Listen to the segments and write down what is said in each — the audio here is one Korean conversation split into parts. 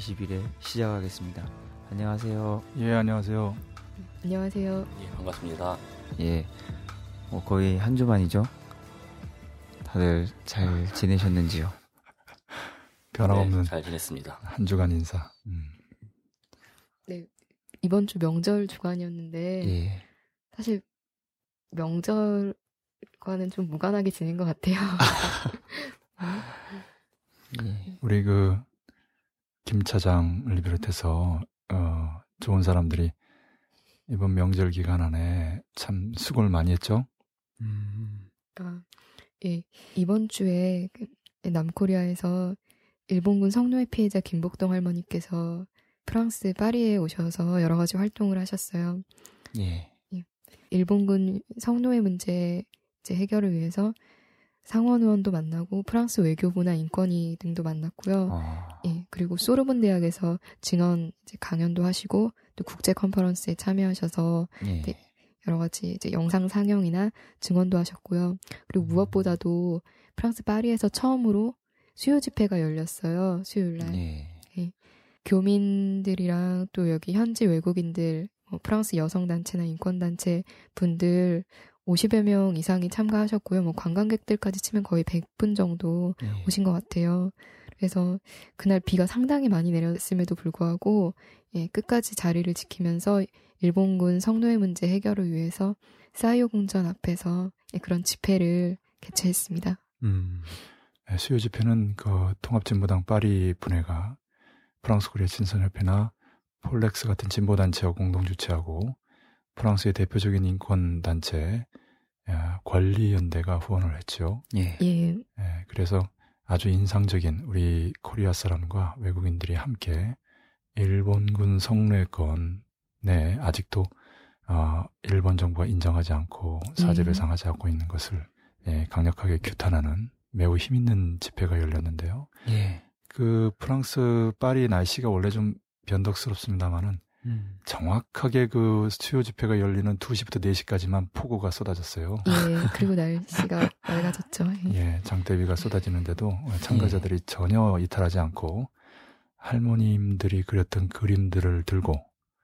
스테판 20일에 시작하겠습니다. 안녕하세요. 예, 안녕하세요. 안녕하세요. 예, 반갑습니다. 예, 뭐 거의 한 주 만이죠. 다들 잘 지내셨는지요? 변함없는 네, 잘 지냈습니다. 한 주간 인사. 음. 네, 이번 주 명절 주간이었는데 예. 사실 명절과는 좀 무관하게 지낸 것 같아요. 예. 우리 그 김 차장을 비롯해서 어, 좋은 사람들이 이번 명절 기간 안에 참 수고를 많이 했죠. 음, 아, 예, 이번 주에 그 남코리아에서 일본군 성노예 피해자 김복동 할머니께서 프랑스 파리에 오셔서 여러 가지 활동을 하셨어요. 예. 일본군 성노예 문제 이제 해결을 위해서 상원 의원도 만나고 프랑스 외교부나 인권위 등도 만났고요. 어, 예, 그리고 소르본 대학에서 증언 이제 강연도 하시고 또 국제 컨퍼런스에 참여하셔서 예. 네. 여러 가지 이제 영상 상영이나 증언도 하셨고요. 그리고 음. 무엇보다도 프랑스 파리에서 처음으로 수요 집회가 열렸어요. 수요일 날. 예. 교민들이랑 또 여기 현지 외국인들, 뭐 프랑스 여성 단체나 인권 단체 분들 50여 명 이상이 참가하셨고요. 뭐 관광객들까지 치면 거의 100분 정도 예. 오신 것 같아요. 그래서 그날 비가 상당히 많이 내렸음에도 불구하고 예, 끝까지 자리를 지키면서 일본군 성노예 문제 해결을 위해서 사이오 궁전 앞에서 예, 그런 집회를 개최했습니다. 음. 네, 수요 집회는 그 통합진보당 파리 분회가 프랑스 코리아 친선협회나 폴렉스 같은 진보단체와 공동 주최하고 프랑스의 대표적인 인권 단체 야, 권리연대가 후원을 했죠. 예. 예, 예, 그래서 아주 인상적인 우리 코리아 사람과 외국인들이 함께 일본군 성노예 건에 아직도 어, 일본 정부가 인정하지 않고 사죄 음. 배상하지 않고 있는 것을 예, 강력하게 규탄하는 매우 힘있는 집회가 열렸는데요. 예. 그 프랑스 파리 날씨가 원래 좀 변덕스럽습니다만은 음. 정확하게 그 수요 집회가 열리는 2시부터 4시까지만 폭우가 쏟아졌어요. 예, 그리고 날씨가 맑아졌죠. 예. 예, 장대비가 쏟아지는데도 참가자들이 전혀 이탈하지 않고 할머님들이 그렸던 그림들을 들고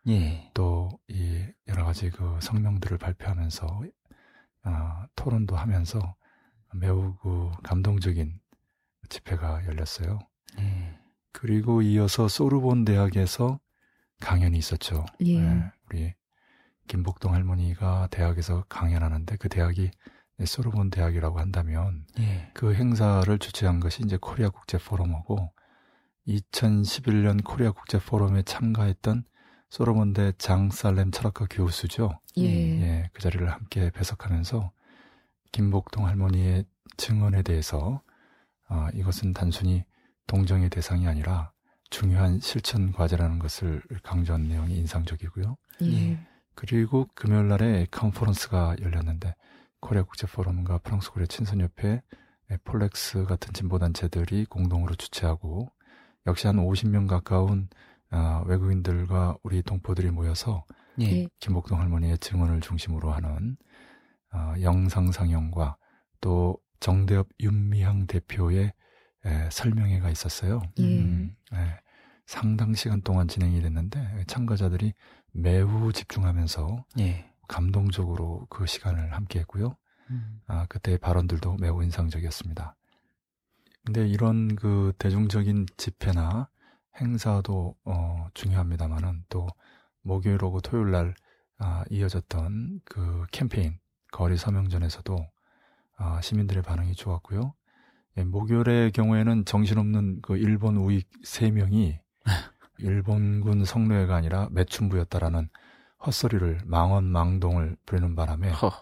예. 또이 여러 가지 그 성명들을 발표하면서 아, 토론도 하면서 매우 그 감동적인 집회가 열렸어요. 예. 그리고 이어서 소르본 대학에서 강연이 있었죠. 예. 우리 김복동 할머니가 대학에서 강연하는데 그 대학이 소르본 대학이라고 한다면 예. 그 행사를 주최한 것이 이제 코리아 국제 포럼하고 2011년 코리아 국제 포럼에 참가했던 소르본대 장살렘 철학과 교수죠. 예. 예, 그 자리를 함께 배석하면서 김복동 할머니의 증언에 대해서 아, 이것은 단순히 동정의 대상이 아니라 중요한 실천 과제라는 것을 강조한 내용이 인상적이고요. 예. 그리고 금요일 날에 컨퍼런스가 열렸는데 코리아 국제 포럼과 프랑스 코리아 친선협회, 예, 폴렉스 같은 진보 단체들이 공동으로 주최하고 역시 한 50명 가까운 아, 외국인들과 우리 동포들이 모여서 예. 예. 김복동 할머니의 증언을 중심으로 하는 어, 영상 상영과 또 정대엽 윤미향 대표의 에, 설명회가 있었어요. 예. 음, 예, 상당 시간 동안 진행이 됐는데 참가자들이 매우 집중하면서 예. 감동적으로 그 시간을 함께했고요. 음. 아, 그때의 발언들도 매우 인상적이었습니다. 근데 이런 그 대중적인 집회나 행사도 어, 중요합니다만은 또 목요일 오고 토요일 날 아, 이어졌던 그 캠페인 거리 서명전에서도 아, 시민들의 반응이 좋았고요. 예, 목요일의 경우에는 정신없는 그 일본 우익 세명이 일본군 성노예가 아니라 매춘부였다라는 헛소리를 망언망동을 부리는 바람에 허.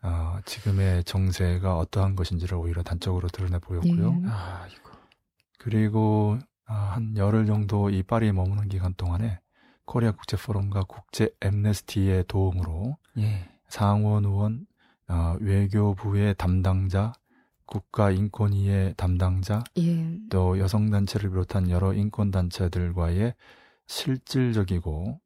아, 지금의 정세가 어떠한 것인지를 오히려 단적으로 드러내 보였고요. 예. 아, 이거. 그리고 아, 한 열흘 정도 이 파리에 머무는 기간 동안에 코리아 국제 포럼과 국제 엠네스티의 도움으로 예. 상원 의원, 어, 외교부의 담당자, 국가인권위의 담당자, 예. 또 여성단체를 비롯한 여러 인권단체들과의 실질적이고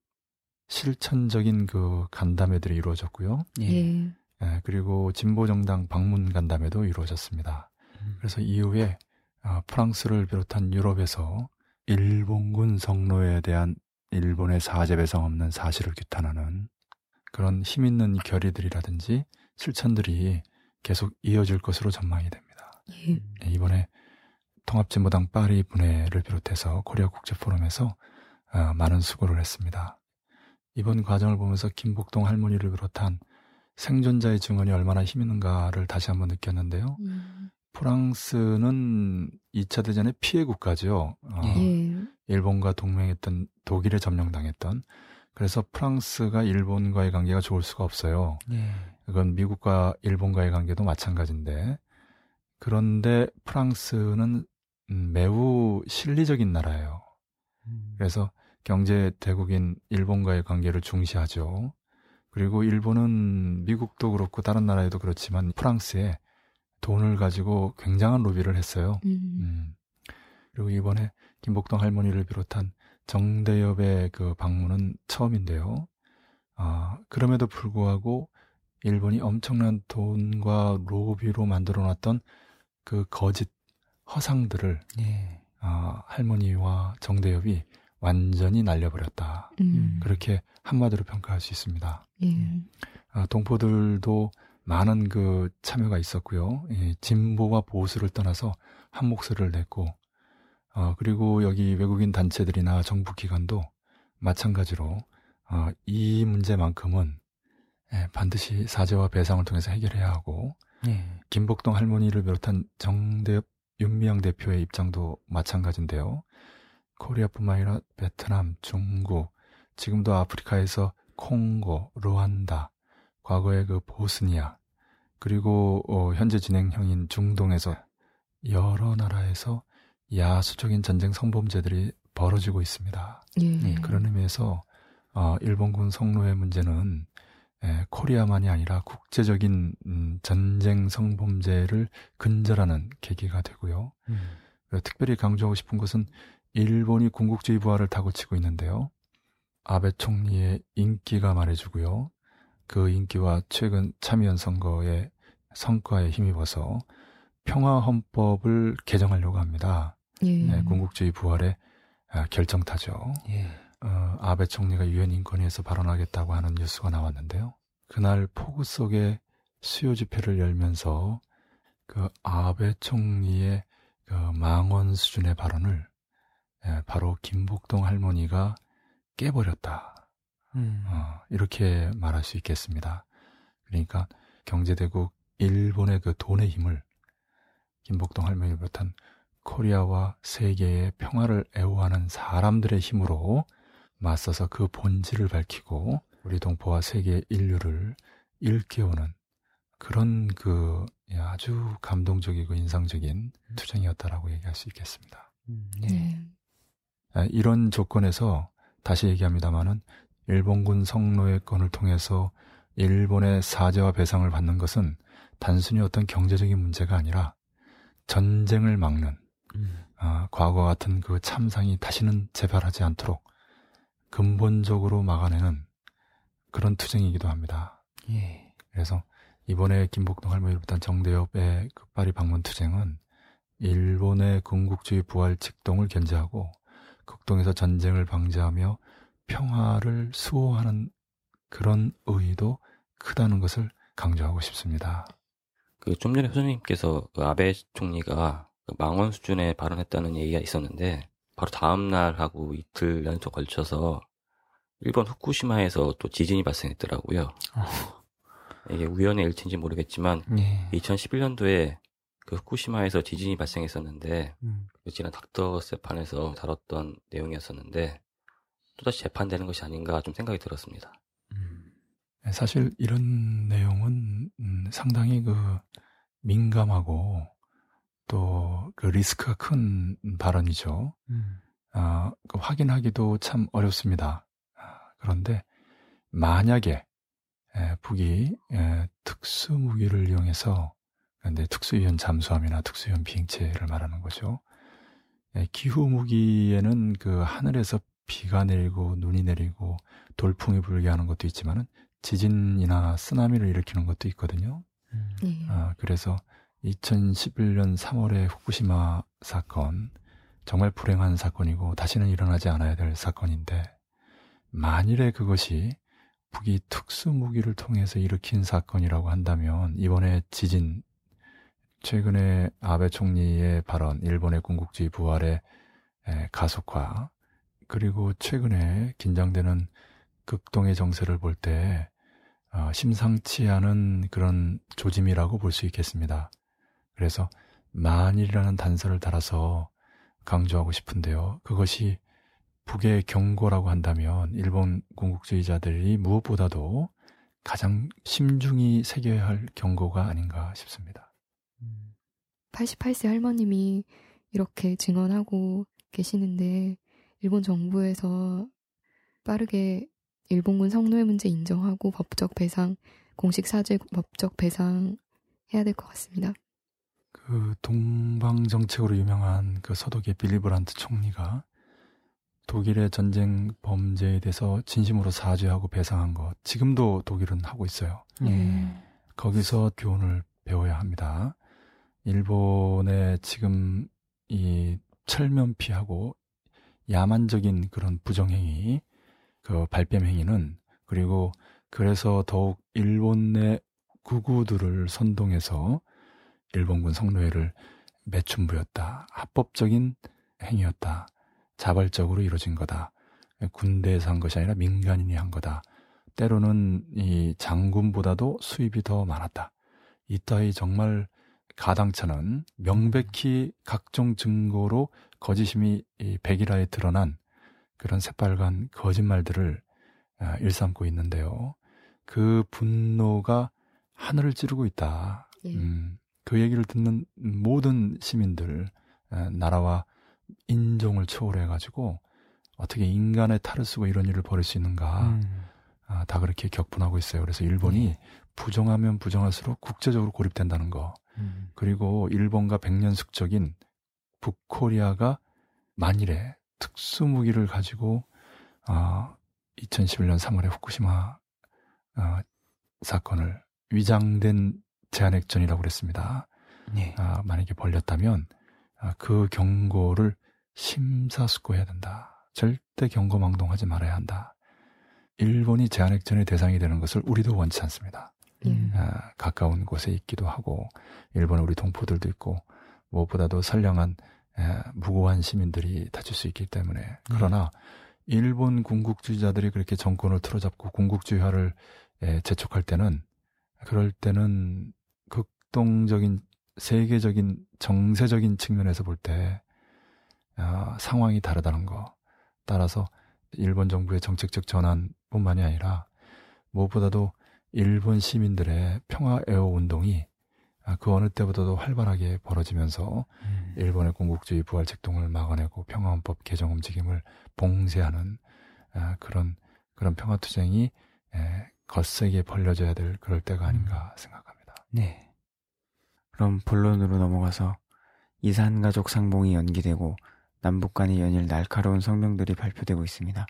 실천적인 그 간담회들이 이루어졌고요. 예. 예. 예, 그리고 진보정당 방문 간담회도 이루어졌습니다. 음. 그래서 이후에 아, 프랑스를 비롯한 유럽에서 일본군 성노에 대한 일본의 사제 배상 없는 사실을 규탄하는 그런 힘 있는 결의들이라든지 실천들이 계속 이어질 것으로 전망이 됩니다. 예. 네, 이번에 통합진보당 파리 분회를 비롯해서 코리아 국제 포럼에서 어, 많은 수고를 했습니다. 이번 과정을 보면서 김복동 할머니를 비롯한 생존자의 증언이 얼마나 힘 있는가를 다시 한번 느꼈는데요. 음. 프랑스는 2차 대전의 피해 국가죠. 어, 예. 일본과 동맹했던 독일에 점령당했던. 그래서 프랑스가 일본과의 관계가 좋을 수가 없어요. 예. 그건 미국과 일본과의 관계도 마찬가지인데. 그런데 프랑스는 음, 매우 실리적인 나라예요. 음. 그래서 경제 대국인 일본과의 관계를 중시하죠. 그리고 일본은 미국도 그렇고 다른 나라에도 그렇지만 프랑스에 돈을 가지고 굉장한 로비를 했어요. 음. 음. 그리고 이번에 김복동 할머니를 비롯한 정대협의 그 방문은 처음인데요. 아, 그럼에도 불구하고 일본이 엄청난 돈과 로비로 만들어 놨던 그 거짓 허상들을 예. 아, 할머니와 정대협이 완전히 날려버렸다. 음. 그렇게 한마디로 평가할 수 있습니다. 예. 아, 동포들도 많은 그 참여가 있었고요. 예, 진보와 보수를 떠나서 한 목소리를 냈고, 어, 그리고 여기 외국인 단체들이나 정부 기관도 마찬가지로 어, 이 문제만큼은 예, 반드시 사죄와 배상을 통해서 해결해야 하고, 예. 김복동 할머니를 비롯한 정대협 윤미향 대표의 입장도 마찬가지인데요. 코리아뿐만 아니라 베트남, 중국, 지금도 아프리카에서 콩고, 루안다, 과거의 그 보스니아, 그리고 어, 현재 진행형인 중동에서 여러 나라에서 야수적인 전쟁 성범죄들이 벌어지고 있습니다. 예. 예, 그런 의미에서 어, 일본군 성노예 문제는 에, 코리아만이 아니라 국제적인 음, 전쟁 성범죄를 근절하는 계기가 되고요. 음. 특별히 강조하고 싶은 것은 일본이 군국주의 부활을 타고치고 있는데요. 아베 총리의 인기가 말해주고요. 그 인기와 최근 참의원 선거의 성과에 힘입어서 평화 헌법을 개정하려고 합니다. 예. 네, 군국주의 부활의 아, 결정타죠. 예. 어, 아베 총리가 유엔 인권위에서 발언하겠다고 하는 뉴스가 나왔는데요. 그날 폭우 속에 수요 집회를 열면서 그 아베 총리의 그 망언 수준의 발언을 예, 바로 김복동 할머니가 깨버렸다. 음. 어, 이렇게 말할 수 있겠습니다. 그러니까 경제대국 일본의 그 돈의 힘을 김복동 할머니를 비롯한 코리아와 세계의 평화를 애호하는 사람들의 힘으로 맞서서 그 본질을 밝히고 우리 동포와 세계 인류를 일깨우는 그런 그 아주 감동적이고 인상적인 투쟁이었다라고 얘기할 수 있겠습니다. 음, 예. 예. 아, 이런 조건에서 다시 얘기합니다마는 일본군 성노예 건을 통해서 일본의 사죄와 배상을 받는 것은 단순히 어떤 경제적인 문제가 아니라 전쟁을 막는 음. 아, 과거와 같은 그 참상이 다시는 재발하지 않도록 근본적으로 막아내는 그런 투쟁이기도 합니다. 예. 그래서 이번에 김복동 할머니를 비롯한 정대협의 그 파리 방문 투쟁은 일본의 군국주의 부활 직동을 견제하고 극동에서 전쟁을 방지하며 평화를 수호하는 그런 의의도 크다는 것을 강조하고 싶습니다. 그 좀 전에 교수님께서 그 아베 총리가 그 망원 수준에 발언했다는 얘기가 있었는데 바로 다음 날하고 이틀 연속 걸쳐서 일본 후쿠시마에서 또 지진이 발생했더라고요. 어. 이게 우연의 일치인지 모르겠지만 예. 2011년도에 그 후쿠시마에서 지진이 발생했었는데 음. 그 지난 닥터 세판에서 다뤘던 내용이었었는데 또다시 재판되는 것이 아닌가 좀 생각이 들었습니다. 음. 사실 이런 내용은 음, 상당히 그 민감하고 또 그 리스크가 큰 발언이죠. 음. 아, 그 확인하기도 참 어렵습니다. 아, 그런데 만약에 에, 북이 에, 특수 무기를 이용해서 근데 특수위원 잠수함이나 특수위원 비행체를 말하는 거죠. 에, 기후 무기에는 그 하늘에서 비가 내리고 눈이 내리고 돌풍이 불게 하는 것도 있지만은 지진이나 쓰나미를 일으키는 것도 있거든요. 음. 예. 아, 그래서 2011년 3월의 후쿠시마 사건, 정말 불행한 사건이고 다시는 일어나지 않아야 될 사건인데 만일에 그것이 북이 특수 무기를 통해서 일으킨 사건이라고 한다면 이번에 지진 최근에 아베 총리의 발언, 일본의 군국주의 부활의 가속화, 그리고 최근에 긴장되는 극동의 정세를 볼때 어, 심상치 않은 그런 조짐이라고 볼 수 있겠습니다. 그래서 만일이라는 단서를 달아서 강조하고 싶은데요. 그것이 북의 경고라고 한다면 일본 군국주의자들이 무엇보다도 가장 심중히 새겨야 할 경고가 아닌가 싶습니다. 88세 할머님이 이렇게 증언하고 계시는데 일본 정부에서 빠르게 일본군 성노예 문제 인정하고 법적 배상, 공식 사죄 법적 배상 해야 될 것 같습니다. 그 동방 정책으로 유명한 그 서독의 빌리브란트 총리가 독일의 전쟁 범죄에 대해서 진심으로 사죄하고 배상한 것 지금도 독일은 하고 있어요. 네. 거기서 교훈을 배워야 합니다. 일본의 지금 이 철면피하고 야만적인 그런 부정행위, 그 발뺌 행위는 그리고 그래서 더욱 일본 내 구구들을 선동해서 일본군 성노예를 매춘부였다. 합법적인 행위였다. 자발적으로 이루어진 거다. 군대에서 한 것이 아니라 민간인이 한 거다. 때로는 이 장군보다도 수입이 더 많았다. 이따위 정말 가당차는 명백히 각종 증거로 거짓임이 백일화에 드러난 그런 새빨간 거짓말들을 아, 일삼고 있는데요. 그 분노가 하늘을 찌르고 있다. 예. 음, 그 얘기를 듣는 모든 시민들, 아, 나라와 인종을 초월해가지고 어떻게 인간의 탈을 쓰고 이런 일을 벌일 수 있는가. 음. 아, 다 그렇게 격분하고 있어요. 그래서 일본이 네. 부정하면 부정할수록 국제적으로 고립된다는 거. 음. 그리고 일본과 백년 숙적인 북코리아가 만일에 특수무기를 가지고 어, 2011년 3월에 후쿠시마 어, 사건을 위장된 제한핵전이라고 그랬습니다. 네. 아, 만약에 벌렸다면 아, 그 경고를 심사숙고해야 된다. 절대 경고망동하지 말아야 한다. 일본이 제한핵전의 대상이 되는 것을 우리도 원치 않습니다. 예. 음. 아, 가까운 곳에 있기도 하고 일본에 우리 동포들도 있고 무엇보다도 선량한 에, 무고한 시민들이 다칠 수 있기 때문에 그러나 일본 군국주의자들이 그렇게 정권을 틀어잡고 군국주의화를 에, 재촉할 때는 그럴 때는 극동적인 세계적인 정세적인 측면에서 볼때 아, 상황이 다르다는 거 따라서 일본 정부의 정책적 전환뿐만이 아니라 무엇보다도 일본 시민들의 평화 애호 운동이 아, 그 어느 때보다도 활발하게 벌어지면서 음. 일본의 군국주의 부활 책동을 막아내고 평화헌법 개정 움직임을 봉쇄하는 아, 그런 그런 평화 투쟁이 에, 거세게 벌려져야 될 그럴 때가 아닌가 생각합니다. 네. 그럼 본론으로 넘어가서 이산 가족 상봉이 연기되고 남북 간의 연일 날카로운 성명들이 발표되고 있습니다.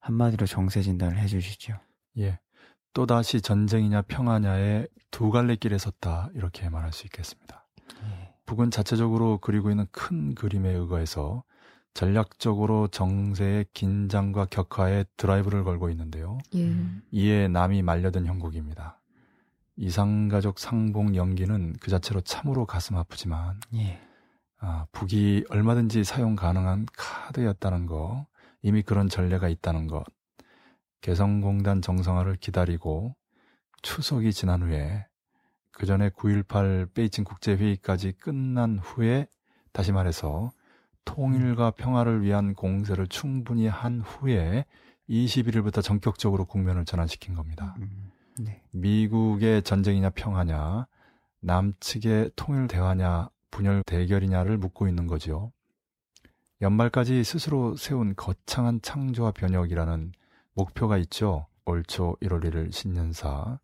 한마디로 정세 진단을 해주시죠. 예. 또다시 전쟁이냐 평화냐의 두 갈래 길에 섰다 이렇게 말할 수 있겠습니다. 네. 북은 자체적으로 그리고 있는 큰 그림에 의거해서 전략적으로 정세의 긴장과 격화에 드라이브를 걸고 있는데요. 예. 이에 남이 말려든 형국입니다. 이상가족 상봉 연기는 그 자체로 참으로 가슴 아프지만 예. 아, 북이 얼마든지 사용 가능한 카드였다는 거, 이미 그런 전례가 있다는 것, 개성공단 정상화를 기다리고 추석이 지난 후에 그 전에 9.18 베이징 국제회의까지 끝난 후에 다시 말해서 통일과 평화를 위한 공세를 충분히 한 후에 21일부터 전격적으로 국면을 전환시킨 겁니다. 음. 네. 미국의 전쟁이냐 평화냐, 남측의 통일 대화냐, 분열 대결이냐를 묻고 있는 거지요. 연말까지 스스로 세운 거창한 창조와 변혁이라는 목표가 있죠. 올 초 1월 1일 신년사,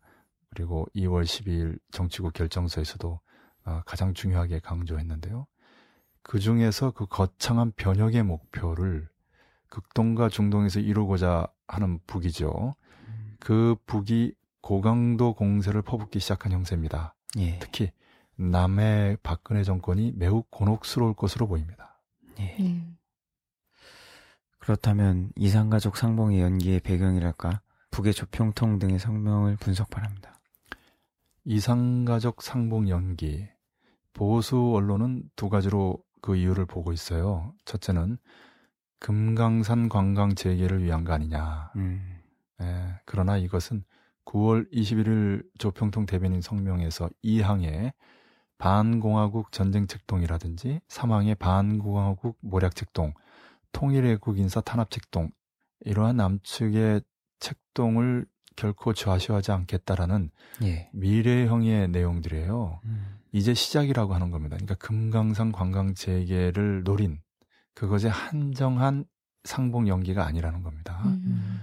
그리고 2월 12일 정치국 결정서에서도 어, 가장 중요하게 강조했는데요. 그 중에서 그 거창한 변혁의 목표를 극동과 중동에서 이루고자 하는 북이죠. 음. 그 북이 고강도 공세를 퍼붓기 시작한 형세입니다. 예. 특히 남의 박근혜 정권이 매우 곤혹스러울 것으로 보입니다. 예. 네. 그렇다면 이상가족 상봉의 연기의 배경이랄까 북의 조평통 등의 성명을 분석 바랍니다. 이상가족 상봉 연기 보수 언론은 두 가지로 그 이유를 보고 있어요. 첫째는 금강산 관광 재개를 위한 거 아니냐. 음. 예, 그러나 이것은 9월 21일 조평통 대변인 성명에서 2항에 반공화국 전쟁 책동이라든지 3항에 반공화국 모략 책동, 통일애국 인사 탄압 책동 이러한 남측의 책동을 결코 좌시하지 않겠다라는 예. 미래형의 내용들이에요. 음. 이제 시작이라고 하는 겁니다. 그러니까 금강산 관광 재개를 노린 그것에 한정한 상봉 연기가 아니라는 겁니다. 음.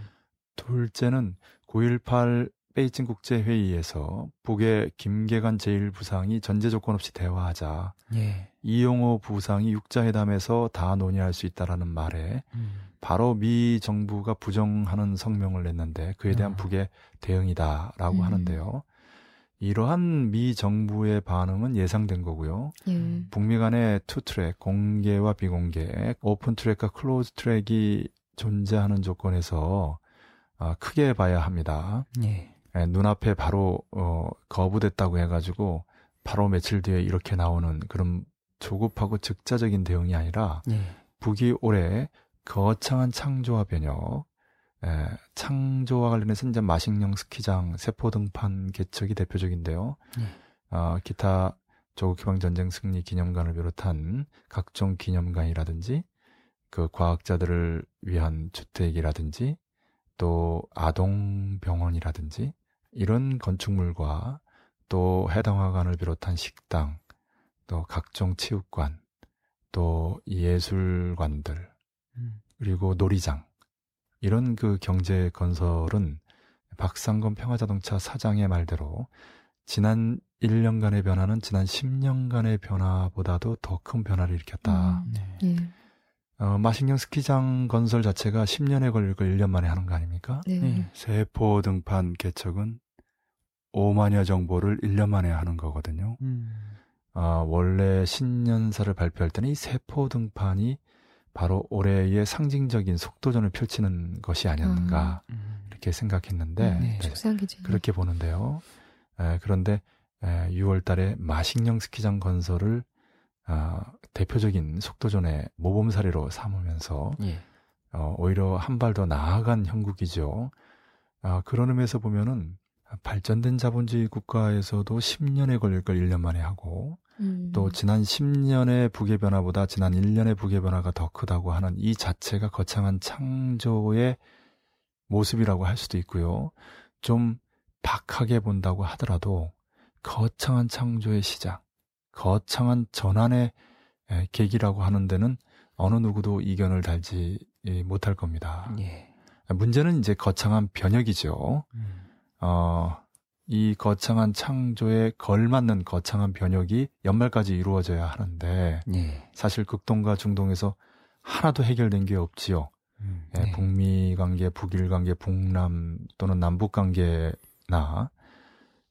둘째는 9.18 베이징 국제회의에서 북의 김계관 제1부상이 전제 조건 없이 대화하자 예. 이용호 부상이 육자회담에서 다 논의할 수 있다라는 말에 음. 바로 미 정부가 부정하는 성명을 냈는데 그에 대한 아. 북의 대응이다라고 음. 하는데요. 이러한 미 정부의 반응은 예상된 거고요. 예. 북미 간의 two track, 공개와 비공개, open track과 close track이 존재하는 조건에서 아, 크게 봐야 합니다. 예. 예, 눈앞에 바로 어, 거부됐다고 해가지고 바로 며칠 뒤에 이렇게 나오는 그런 조급하고 즉자적인 대응이 아니라 예. 북이 올해 거창한 창조와 변혁, 예, 창조와 관련해서 이제 마식령 스키장, 세포 등판 개척이 대표적인데요. 예. 어, 기타 조국 해방 전쟁 승리 기념관을 비롯한 각종 기념관이라든지 그 과학자들을 위한 주택이라든지 또 아동 병원이라든지 이런 건축물과 또 해당 화관을 비롯한 식당, 또 각종 체육관, 또 예술관들, 음. 그리고 놀이장 이런 그 경제 건설은 박상건 평화자동차 사장의 말대로 지난 1년간의 변화는 지난 10년간의 변화보다도 더 큰 변화를 일으켰다. 음, 네. 예. 어, 마식령 스키장 건설 자체가 10년에 걸릴 걸 1년 만에 하는 거 아닙니까? 네. 네. 세포 등판 개척은 5만여 정보를 1년 만에 하는 거거든요. 음. 어, 원래 신년사를 발표할 때는 이 세포 등판이 바로 올해의 상징적인 속도전을 펼치는 것이 아니었는가 음. 이렇게 생각했는데 음, 네, 네, 그렇게 보는데요. 에, 그런데 에, 6월 달에 마식령 스키장 건설을 어, 대표적인 속도전의 모범 사례로 삼으면서 예. 어, 오히려 한 발 더 나아간 형국이죠. 아, 그런 의미에서 보면은 발전된 자본주의 국가에서도 10년에 걸릴 걸 1년 만에 하고 음. 또 지난 10년의 북의 변화보다 지난 1년의 북의 변화가 더 크다고 하는 이 자체가 거창한 창조의 모습이라고 할 수도 있고요. 좀 박하게 본다고 하더라도 거창한 창조의 시작, 거창한 전환의 계기라고 하는 데는 어느 누구도 이견을 달지 못할 겁니다. 예. 문제는 이제 거창한 변혁이죠. 음. 어, 이 거창한 창조에 걸맞는 거창한 변혁이 연말까지 이루어져야 하는데 네. 사실 극동과 중동에서 하나도 해결된 게 없지요. 음, 예, 네. 예, 북미 관계, 북일 관계, 북남 또는 남북 관계나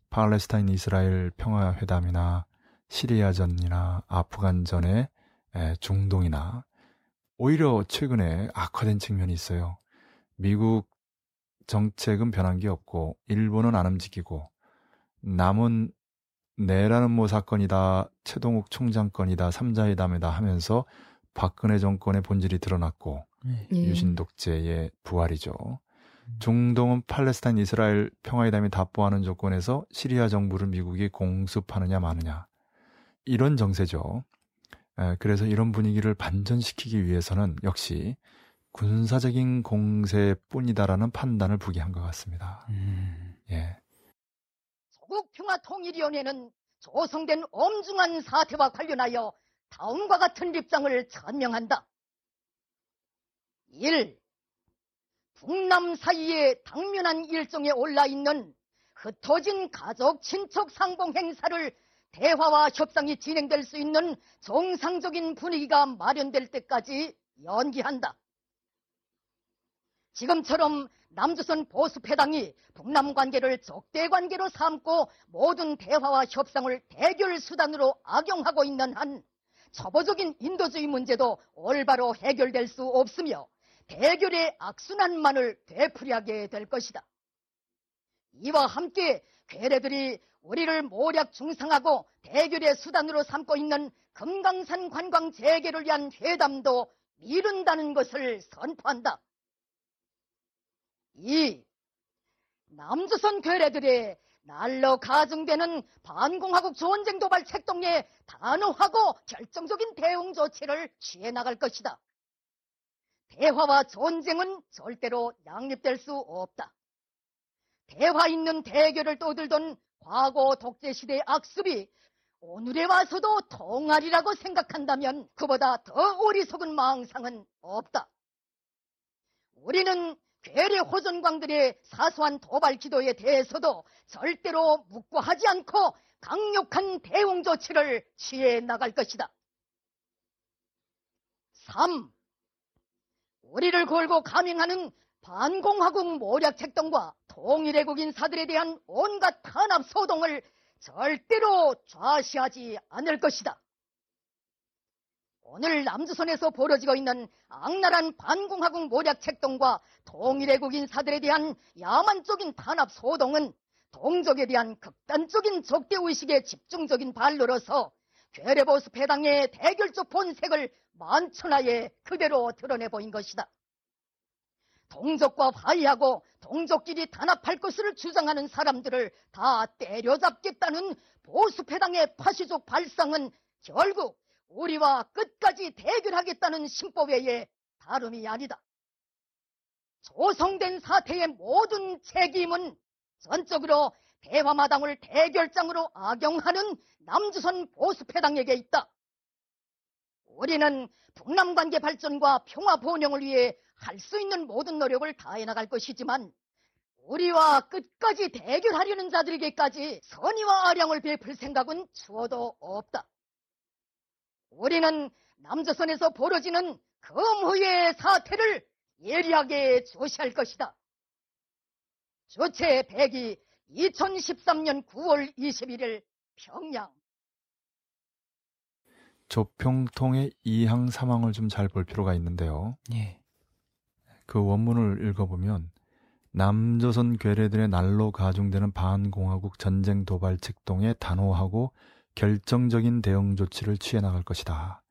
팔레스타인 이스라엘 평화 회담이나 시리아전이나 아프간전의 예, 중동이나 오히려 최근에 악화된 측면이 있어요. 미국 정책은 변한 게 없고 일본은 안 움직이고 남은 내라는 모 사건이다 최동욱 총장 건이다 삼자회담이다 하면서 박근혜 정권의 본질이 드러났고 네. 예. 유신 독재의 부활이죠. 음. 중동은 팔레스타인 이스라엘 평화회담이 답보하는 조건에서 시리아 정부를 미국이 공습하느냐 마느냐 이런 정세죠. 그래서 이런 분위기를 반전시키기 위해서는 역시 군사적인 공세뿐이다라는 판단을 부기 한 것 같습니다. 음. 예. 조국 평화 통일위원회는 조성된 엄중한 사태와 관련하여 다음과 같은 입장을 천명한다. 1. 북남 사이에 당면한 일정에 올라 있는 흩어진 가족 친척 상봉 행사를 대화와 협상이 진행될 수 있는 정상적인 분위기가 마련될 때까지 연기한다. 지금처럼 남조선 보수패당이 북남 관계를 적대 관계로 삼고 모든 대화와 협상을 대결 수단으로 악용하고 있는 한 초보적인 인도주의 문제도 올바로 해결될 수 없으며 대결의 악순환만을 되풀이하게 될 것이다. 이와 함께 괴뢰들이 우리를 모략 중상하고 대결의 수단으로 삼고 있는 금강산 관광 재개를 위한 회담도 미룬다는 것을 선포한다. 이 남조선 괴뢰들의 날로 가중되는 반공화국 전쟁 도발 책동에 단호하고 결정적인 대응 조치를 취해 나갈 것이다. 대화와 전쟁은 절대로 양립될 수 없다. 대화 있는 대결을 떠들던 과거 독재시대의 악습이 오늘에 와서도 통할이라고 생각한다면 그보다 더 어리석은 망상은 없다. 우리는 괴뢰 호전광들의 사소한 도발 기도에 대해서도 절대로 묵고하지 않고 강력한 대응 조치를 취해 나갈 것이다. 3. 우리를 걸고 감행하는 반공화국 모략 책동과 통일애국 인 사들에 대한 온갖 탄압 소동을 절대로 좌시하지 않을 것이다. 오늘 남조선에서 벌어지고 있는 악랄한 반공화국 모략 책동과 통일애국 인 사들에 대한 야만적인 탄압 소동은 동족에 대한 극단적인 적대의식의 집중적인 발로로서 괴뢰보수 패당의 대결적 본색을 만천하에 그대로 드러내 보인 것이다. 동족과 화해하고 동족끼리 단합할 것을 주장하는 사람들을 다 때려잡겠다는 보수패당의 파시족 발상은 결국 우리와 끝까지 대결하겠다는 심보 외에 다름이 아니다. 조성된 사태의 모든 책임은 전적으로 대화마당을 대결장으로 악용하는 남조선 보수패당에게 있다. 우리는 북남관계 발전과 평화 번영을 위해 할 수 있는 모든 노력을 다해 나갈 것이지만 우리와 끝까지 대결하려는 자들에게까지 선의와 아량을 베풀 생각은 추어도 없다. 우리는 남조선에서 벌어지는 금후의 사태를 예리하게 조시할 것이다. 조체 100이 2013년 9월 21일 평양 조평통의 이항 사망을 좀 잘 볼 필요가 있는데요. 예. 그 원문을 읽어보면 남조선 괴뢰들의 날로 가중되는 반공화국 전쟁 도발 책동에 단호하고 결정적인 대응 조치를 취해 나갈 것이다.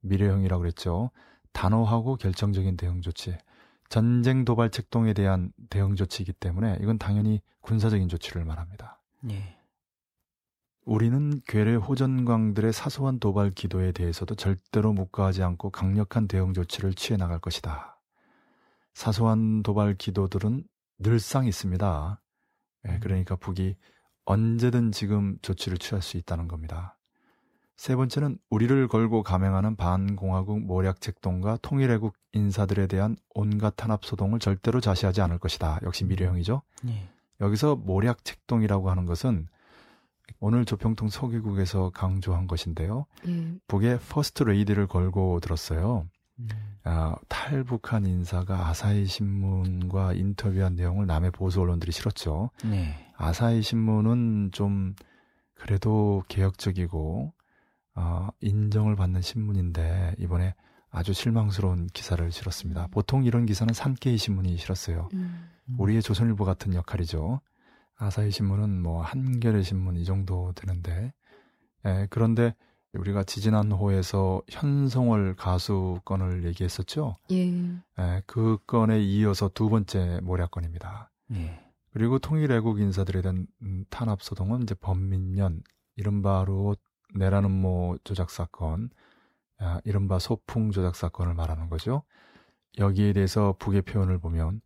미래형이라고 그랬죠. 단호하고 결정적인 대응 조치. 전쟁 도발 책동에 대한 대응 조치이기 때문에 이건 당연히 군사적인 조치를 말합니다. 예. 우리는 괴뢰 호전광들의 사소한 도발 기도에 대해서도 절대로 묵과하지 않고 강력한 대응 조치를 취해 나갈 것이다. 사소한 도발 기도들은 늘상 있습니다. 예, 그러니까 북이 언제든 지금 조치를 취할 수 있다는 겁니다. 세 번째는 우리를 걸고 감행하는 반공화국 모략 책동과 통일애국 인사들에 대한 온갖 탄압 소동을 절대로 자시하지 않을 것이다. 역시 미래형이죠. 예. 여기서 모략 책동이라고 하는 것은 오늘 조평통 서기국에서 강조한 것인데요. 예. 북의 퍼스트 레이디를 걸고 들었어요. 음. 아, 탈북한 인사가 아사히 신문과 인터뷰한 내용을 남의 보수 언론들이 실었죠. 네. 아사히 신문은 좀 그래도 개혁적이고 어, 인정을 받는 신문인데 이번에 아주 실망스러운 기사를 실었습니다. 보통 이런 기사는 산케이 신문이 실었어요. 음. 우리의 조선일보 같은 역할이죠. 아사히 신문은 뭐 한겨레 신문 이 정도 되는데 예, 그런데 우리가 지지난호에서 현성월 가수 건을 얘기했었죠. 예. 예, 그 건에 이어서 두 번째 모략건입니다. 예. 그리고 통일애국 인사들에 대한 음, 탄압 소동은 이제 범민련, 이른바로 내라는 조작 사건, 아, 이른바 소풍 조작 사건을 말하는 거죠. 여기에 대해서 북의 표현을 보면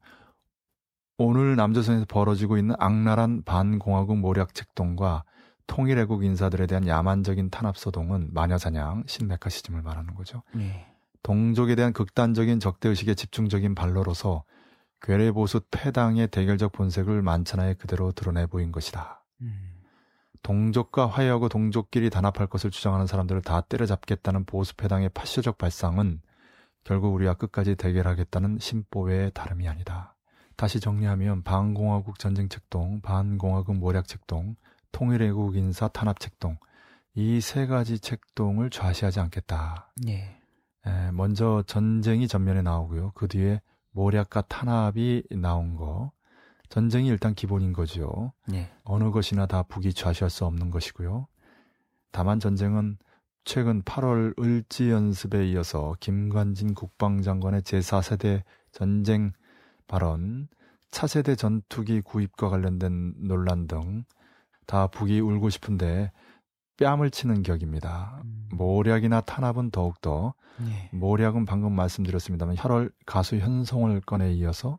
오늘 남조선에서 벌어지고 있는 악랄한 반공화국 모략 책동과 통일애국 인사들에 대한 야만적인 탄압 소동은 마녀사냥, 신메카시즘을 말하는 거죠. 예. 동족에 대한 극단적인 적대의식의 집중적인 발로로서 괴뢰보수 패당의 대결적 본색을 만천하에 그대로 드러내 보인 것이다. 음. 동족과 화해하고 동족끼리 단합할 것을 주장하는 사람들을 다 때려잡겠다는 보수 패당의 파쇼적 발상은 결국 우리와 끝까지 대결하겠다는 심보의 다름이 아니다. 다시 정리하면 반공화국 전쟁 책동, 반공화국 모략 책동, 통일애국 인사 탄압 책동, 이 세 가지 책동을 좌시하지 않겠다. 예. 에, 먼저 전쟁이 전면에 나오고요. 그 뒤에 모략과 탄압이 나온 거. 전쟁이 일단 기본인 거죠. 예. 어느 것이나 다 북이 좌시할 수 없는 것이고요. 다만 전쟁은 최근 8월 을지 연습에 이어서 김관진 국방장관의 제4세대 전쟁 발언, 차세대 전투기 구입과 관련된 논란 등 다 북이 울고 싶은데 뺨을 치는 격입니다. 음. 모략이나 탄압은 더욱더 예. 모략은 방금 말씀드렸습니다만 8월 가수 현송월 건에 이어서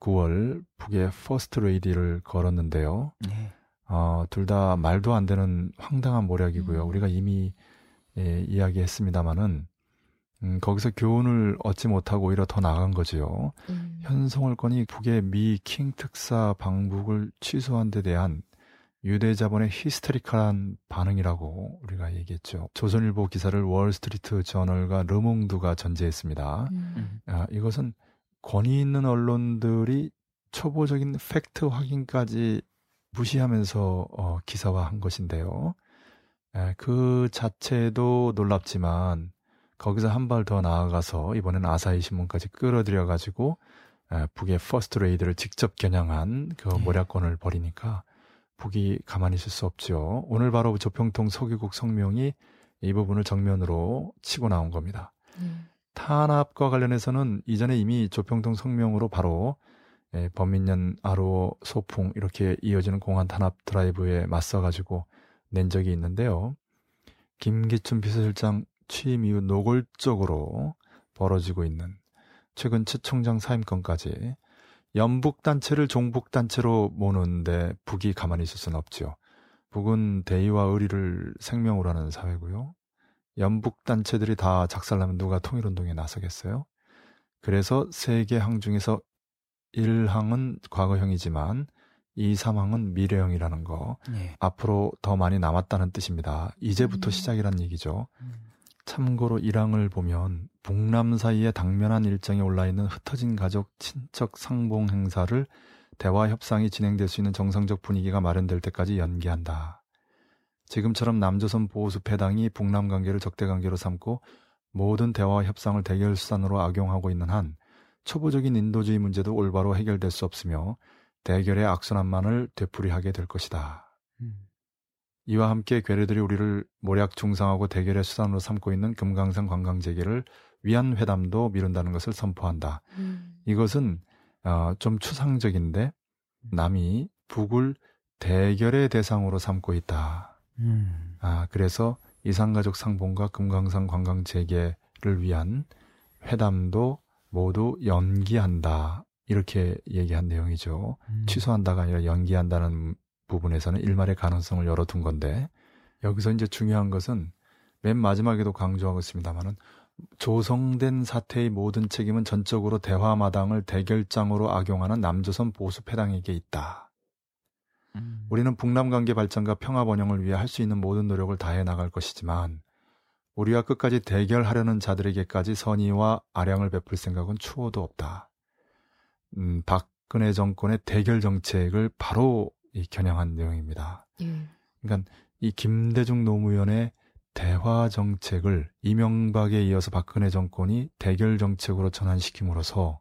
9월 북의 퍼스트 레이디를 걸었는데요. 예. 어, 둘 다 말도 안 되는 황당한 모략이고요. 음. 우리가 이미 예, 이야기했습니다마는 음, 거기서 교훈을 얻지 못하고 오히려 더 나간 거지요. 음. 현송월권이 북의 미 킹 특사 방북을 취소한 데 대한 유대 자본의 히스테리컬한 반응이라고 우리가 얘기했죠. 조선일보 기사를 월스트리트 저널과 르몽드가 전제했습니다. 음. 아, 이것은 권위 있는 언론들이 초보적인 팩트 확인까지 무시하면서 어, 기사화한 것인데요. 에, 그 자체도 놀랍지만 거기서 한 발 더 나아가서 이번엔 아사히 신문까지 끌어들여 가지고 북의 퍼스트 레이디를 직접 겨냥한 그 네. 모략 건을 벌이니까 북이 가만히 있을 수 없죠. 오늘 바로 조평통 서기국 성명이 이 부분을 정면으로 치고 나온 겁니다. 음. 탄압과 관련해서는 이전에 이미 조평통 성명으로 바로 예, 범민련 아로 소풍 이렇게 이어지는 공안 탄압 드라이브에 맞서가지고 낸 적이 있는데요. 김기춘 비서실장 취임 이후 노골적으로 벌어지고 있는 최근 최 총장 사임권까지 연북 단체를 종북 단체로 모는데 북이 가만히 있을 수는 없지요. 북은 대의와 의리를 생명으로 하는 사회고요. 연북 단체들이 다 작살나면 누가 통일운동에 나서겠어요? 그래서 세계 항 중에서 1항은 과거형이지만 2, 3항은 미래형이라는 거. 예. 앞으로 더 많이 남았다는 뜻입니다. 이제부터 음. 시작이란 얘기죠. 음. 참고로 1항을 보면 북남 사이에 당면한 일정에 올라 있는 흩어진 가족 친척 상봉 행사를 대화 협상이 진행될 수 있는 정상적 분위기가 마련될 때까지 연기한다. 지금처럼 남조선 보수 패당이 북남 관계를 적대 관계로 삼고 모든 대화 협상을 대결 수단으로 악용하고 있는 한 초보적인 인도주의 문제도 올바로 해결될 수 없으며 대결의 악순환만을 되풀이하게 될 것이다. 음. 이와 함께 괴뢰들이 우리를 모략 중상하고 대결의 수단으로 삼고 있는 금강산 관광 재개를 위한 회담도 미룬다는 것을 선포한다. 음. 이것은 어, 좀 추상적인데 남이 북을 대결의 대상으로 삼고 있다. 음. 아, 그래서 이산가족 상봉과 금강산 관광 재개를 위한 회담도 모두 연기한다. 이렇게 얘기한 내용이죠. 음. 취소한다가 아니라 연기한다는 부분에서는 일말의 가능성을 열어둔 건데 여기서 이제 중요한 것은 맨 마지막에도 강조하고 있습니다만은 조성된 사태의 모든 책임은 전적으로 대화마당을 대결장으로 악용하는 남조선 보수 패당에게 있다. 음. 우리는 북남 관계 발전과 평화 번영을 위해 할 수 있는 모든 노력을 다해 나갈 것이지만 우리와 끝까지 대결하려는 자들에게까지 선의와 아량을 베풀 생각은 추호도 없다. 음, 박근혜 정권의 대결 정책을 바로 이 겨냥한 내용입니다. 예. 그러니까 이 김대중 노무현의 대화 정책을 이명박에 이어서 박근혜 정권이 대결 정책으로 전환시킴으로써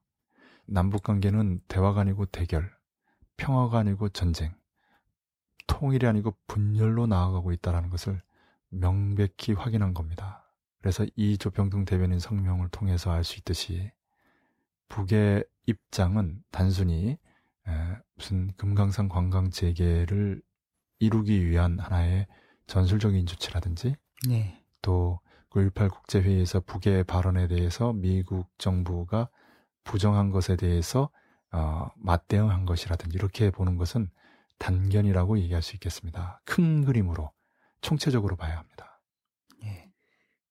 남북 관계는 대화가 아니고 대결, 평화가 아니고 전쟁, 통일이 아니고 분열로 나아가고 있다는 것을 명백히 확인한 겁니다. 그래서 이 조평등 대변인 성명을 통해서 알 수 있듯이 북의 입장은 단순히 에, 무슨 금강산 관광 재개를 이루기 위한 하나의 전술적인 조치라든지 네. 또9.18 국제회의에서 북의 발언에 대해서 미국 정부가 부정한 것에 대해서 어, 맞대응한 것이라든지 이렇게 보는 것은 단견이라고 얘기할 수 있겠습니다. 큰 그림으로 총체적으로 봐야 합니다. 예.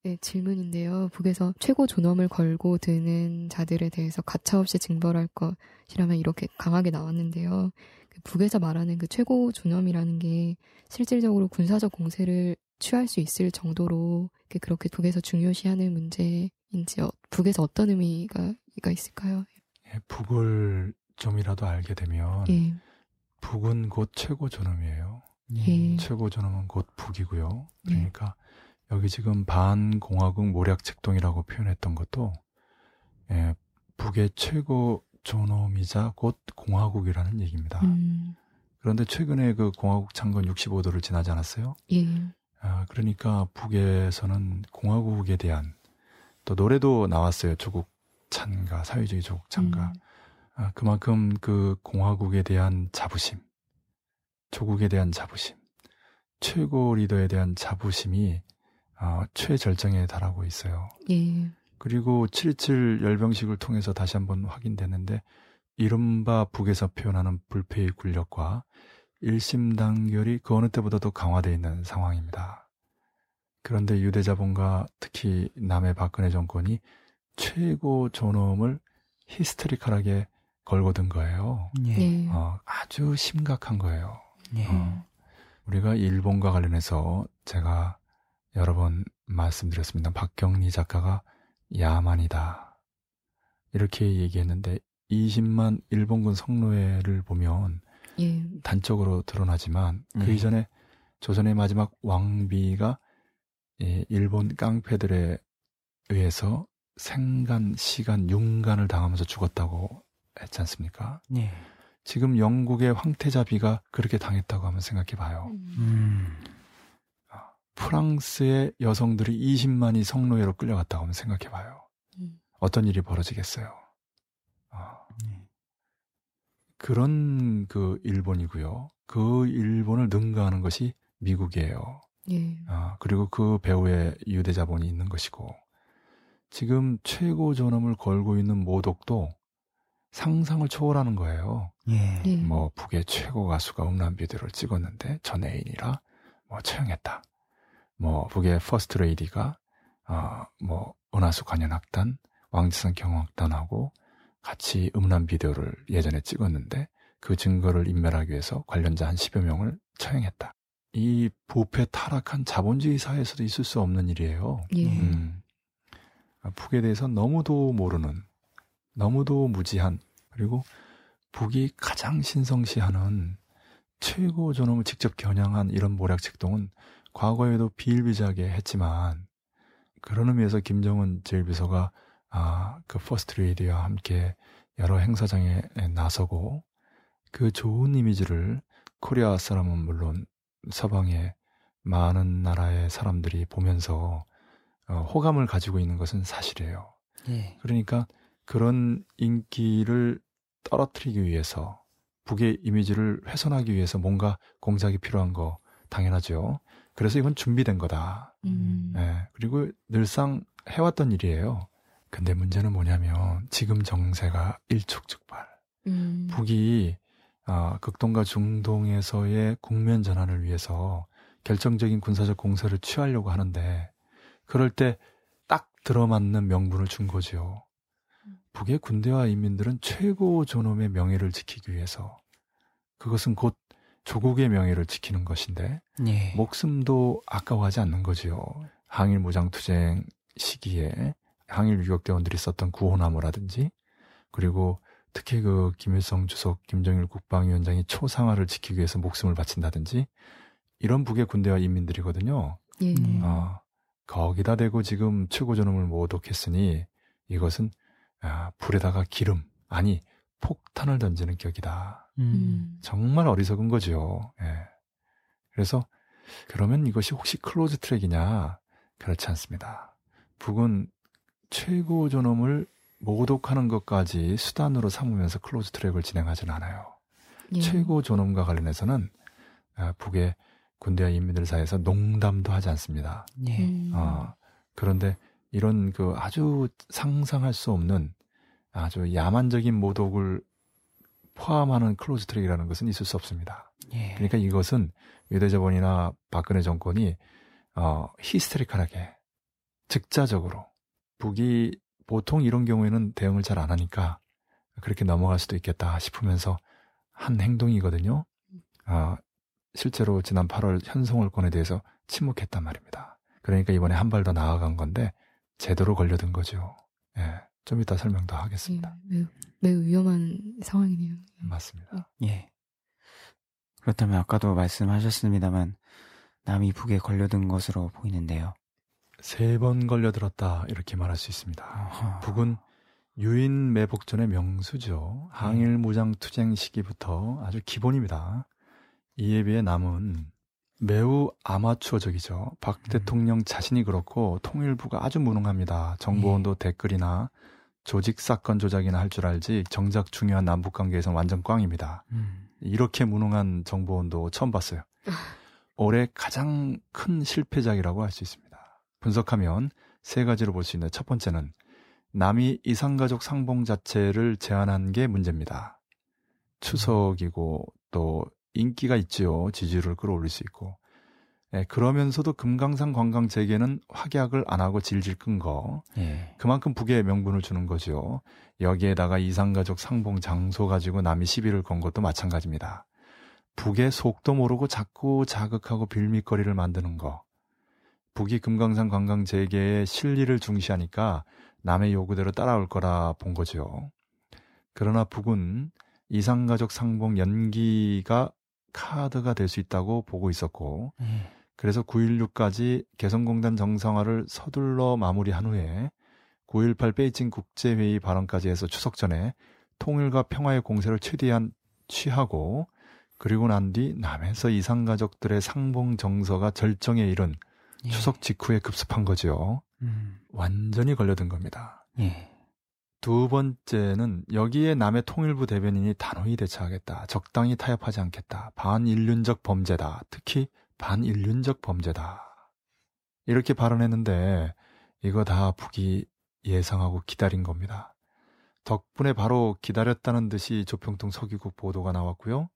네, 질문인데요. 북에서 최고 존엄을 걸고 드는 자들에 대해서 가차없이 징벌할 것이라면 이렇게 강하게 나왔는데요. 그 북에서 말하는 그 최고 존엄이라는 게 실질적으로 군사적 공세를 취할 수 있을 정도로 그 그렇게 북에서 중요시하는 문제인지 어, 북에서 어떤 의미가 가 있을까요? 예, 북을 좀이라도 알게 되면 예. 북은 곧 최고 존엄이에요. 예. 최고 존엄은 곧 북이고요. 예. 그러니까 여기 지금 반공화국 모략책동이라고 표현했던 것도 예, 북의 최고 존엄이자 곧 공화국이라는 얘기입니다. 음, 그런데 최근에 그 공화국 창건 65도를 지나지 않았어요? 예. 아, 그러니까 북에서는 공화국에 대한 또 노래도 나왔어요. 조국 찬가, 사회주의 조국 찬가. 음, 아, 그만큼 그 공화국에 대한 자부심, 조국에 대한 자부심, 최고 리더에 대한 자부심이 어, 최절정에 달하고 있어요. 예. 그리고 7.27 열병식을 통해서 다시 한번 확인됐는데 이른바 북에서 표현하는 불패의 군력과 일심단결이 그 어느 때보다도 강화되어 있는 상황입니다. 그런데 유대자본과 특히 남의 박근혜 정권이 최고 존엄을 히스테리컬하게 걸고 든 거예요. 예. 예. 어, 아주 심각한 거예요. 예. 어, 우리가 일본과 관련해서 제가 여러 번 말씀드렸습니다. 박경리 작가가 야만이다. 이렇게 얘기했는데 20만 일본군 성노예를 보면 예. 단적으로 드러나지만 그 네. 이전에 조선의 마지막 왕비가 예, 일본 깡패들에 의해서 생간, 시간, 윤간을 당하면서 죽었다고 했지 않습니까? 예. 지금 영국의 황태자비가 그렇게 당했다고 한번 생각해 봐요. 음. 프랑스의 여성들이 20만이 성노예로 끌려갔다고 한번 생각해 봐요. 음. 어떤 일이 벌어지겠어요? 아, 예. 그런 그 일본이고요. 그 일본을 능가하는 것이 미국이에요. 예. 아, 그리고 그 배후에 유대 자본이 있는 것이고 지금 최고 존엄을 걸고 있는 모독도 상상을 초월하는 거예요. 예. 예. 뭐 북의 최고 가수가 음란 비디오를 찍었는데 전 애인이라 뭐 처형했다. 뭐 북의 퍼스트 레이디가 아, 뭐 은하수 관현악단, 왕지성 경악단하고 같이 음란 비디오를 예전에 찍었는데 그 증거를 인멸하기 위해서 관련자 한 10여 명을 처형했다. 이 부패 타락한 자본주의 사회에서도 있을 수 없는 일이에요. 예. 음. 아, 북에 대해서 너무도 모르는, 너무도 무지한, 그리고 북이 가장 신성시하는 최고 존엄을 직접 겨냥한 이런 모략책동은 과거에도 비일비재하게 했지만, 그런 의미에서 김정은 제1비서가 아, 그 퍼스트 레이디와 함께 여러 행사장에 나서고 그 좋은 이미지를 코리아 사람은 물론 서방의 많은 나라의 사람들이 보면서 어, 호감을 가지고 있는 것은 사실이에요. 예. 그러니까 그런 인기를 떨어뜨리기 위해서 북의 이미지를 훼손하기 위해서 뭔가 공작이 필요한 거 당연하죠. 그래서 이건 준비된 거다. 음. 예, 그리고 늘상 해왔던 일이에요. 근데 문제는 뭐냐면 지금 정세가 일촉즉발. 음. 북이 아, 극동과 중동에서의 국면 전환을 위해서 결정적인 군사적 공세를 취하려고 하는데 그럴 때 딱 들어맞는 명분을 준 거지요. 북의 군대와 인민들은 최고 존엄의 명예를 지키기 위해서 그것은 곧 조국의 명예를 지키는 것인데 예. 목숨도 아까워하지 않는 거지요. 항일 무장 투쟁 시기에 항일 유격대원들이 썼던 구호나무라든지 그리고 특히 그 김일성 주석, 김정일 국방위원장이 초상화를 지키기 위해서 목숨을 바친다든지 이런 북의 군대와 인민들이거든요. 예. 음. 어, 거기다 대고 지금 최고 존엄을 모독했으니 이것은 아, 불에다가 기름 아니 폭탄을 던지는 격이다. 음. 음. 정말 어리석은 거죠. 예. 그래서 그러면 이것이 혹시 close track이냐? 그렇지 않습니다. 북은 최고 존엄을 모독하는 것까지 수단으로 삼으면서 close track을 진행하지는 않아요. 예. 최고 존엄과 관련해서는 아, 북의 군대와 인민들 사이에서 농담도 하지 않습니다. 예. 음. 어, 그런데 이런 그 아주 상상할 수 없는 아주 야만적인 모독을 포함하는 close track이라는 것은 있을 수 없습니다. 예. 그러니까 이것은 유대자본이나 박근혜 정권이 어, 히스테리컬하게 즉자적으로 북이 보통 이런 경우에는 대응을 잘 안 하니까 그렇게 넘어갈 수도 있겠다 싶으면서 한 행동이거든요. 어, 실제로 지난 8월 현송월 건에 대해서 침묵했단 말입니다. 그러니까 이번에 한 발 더 나아간 건데 제대로 걸려든 거죠. 예, 좀 이따 설명 더 예. 하겠습니다. 매우, 매우 위험한 상황이네요. 맞습니다. 예. 그렇다면 아까도 말씀하셨습니다만 남이 북에 걸려든 것으로 보이는데요. 세 번 걸려들었다 이렇게 말할 수 있습니다. 어허. 북은 유인 매복전의 명수죠. 항일 무장 투쟁 시기부터 아주 기본입니다. 이에 비해 남은 매우 아마추어적이죠. 박 음. 대통령 자신이 그렇고 통일부가 아주 무능합니다. 정보원도 예. 댓글이나 조직 사건 조작이나 할 줄 알지 정작 중요한 남북 관계에선 완전 꽝입니다. 음. 이렇게 무능한 정보원도 처음 봤어요. 올해 가장 큰 실패작이라고 할 수 있습니다. 분석하면 세 가지로 볼 수 있는 첫 번째는 남이 이상가족 상봉 자체를 제안한 게 문제입니다. 추석이고 또 인기가 있지요. 지지율을 끌어올릴 수 있고. 예, 그러면서도 금강산 관광 재개는 확약을 안 하고 질질 끈 거. 예. 그만큼 북에 명분을 주는 거죠. 여기에다가 이상가족 상봉 장소 가지고 남이 시비를 건 것도 마찬가지입니다. 북의 속도 모르고 자꾸 자극하고 빌미거리를 만드는 거. 북이 금강산 관광 재개의 실리를 중시하니까 남의 요구대로 따라올 거라 본 거죠. 그러나 북은 이상가족 상봉 연기가 카드가 될 수 있다고 보고 있었고 네. 그래서 9.16까지 개성공단 정상화를 서둘러 마무리한 후에 9.18 베이징 국제회의 발언까지 해서 추석 전에 통일과 평화의 공세를 최대한 취하고 그리고 난 뒤 남에서 이상가족들의 상봉 정서가 절정에 이른 예. 추석 직후에 급습한 거죠. 음. 완전히 걸려든 겁니다. 예. 두 번째는 여기에 남의 통일부 대변인이 단호히 대처하겠다. 적당히 타협하지 않겠다. 반인륜적 범죄다. 특히 반인륜적 범죄다. 이렇게 발언했는데 이거 다 북이 예상하고 기다린 겁니다. 덕분에 바로 기다렸다는 듯이 조평통 서기국 보도가 나왔고요.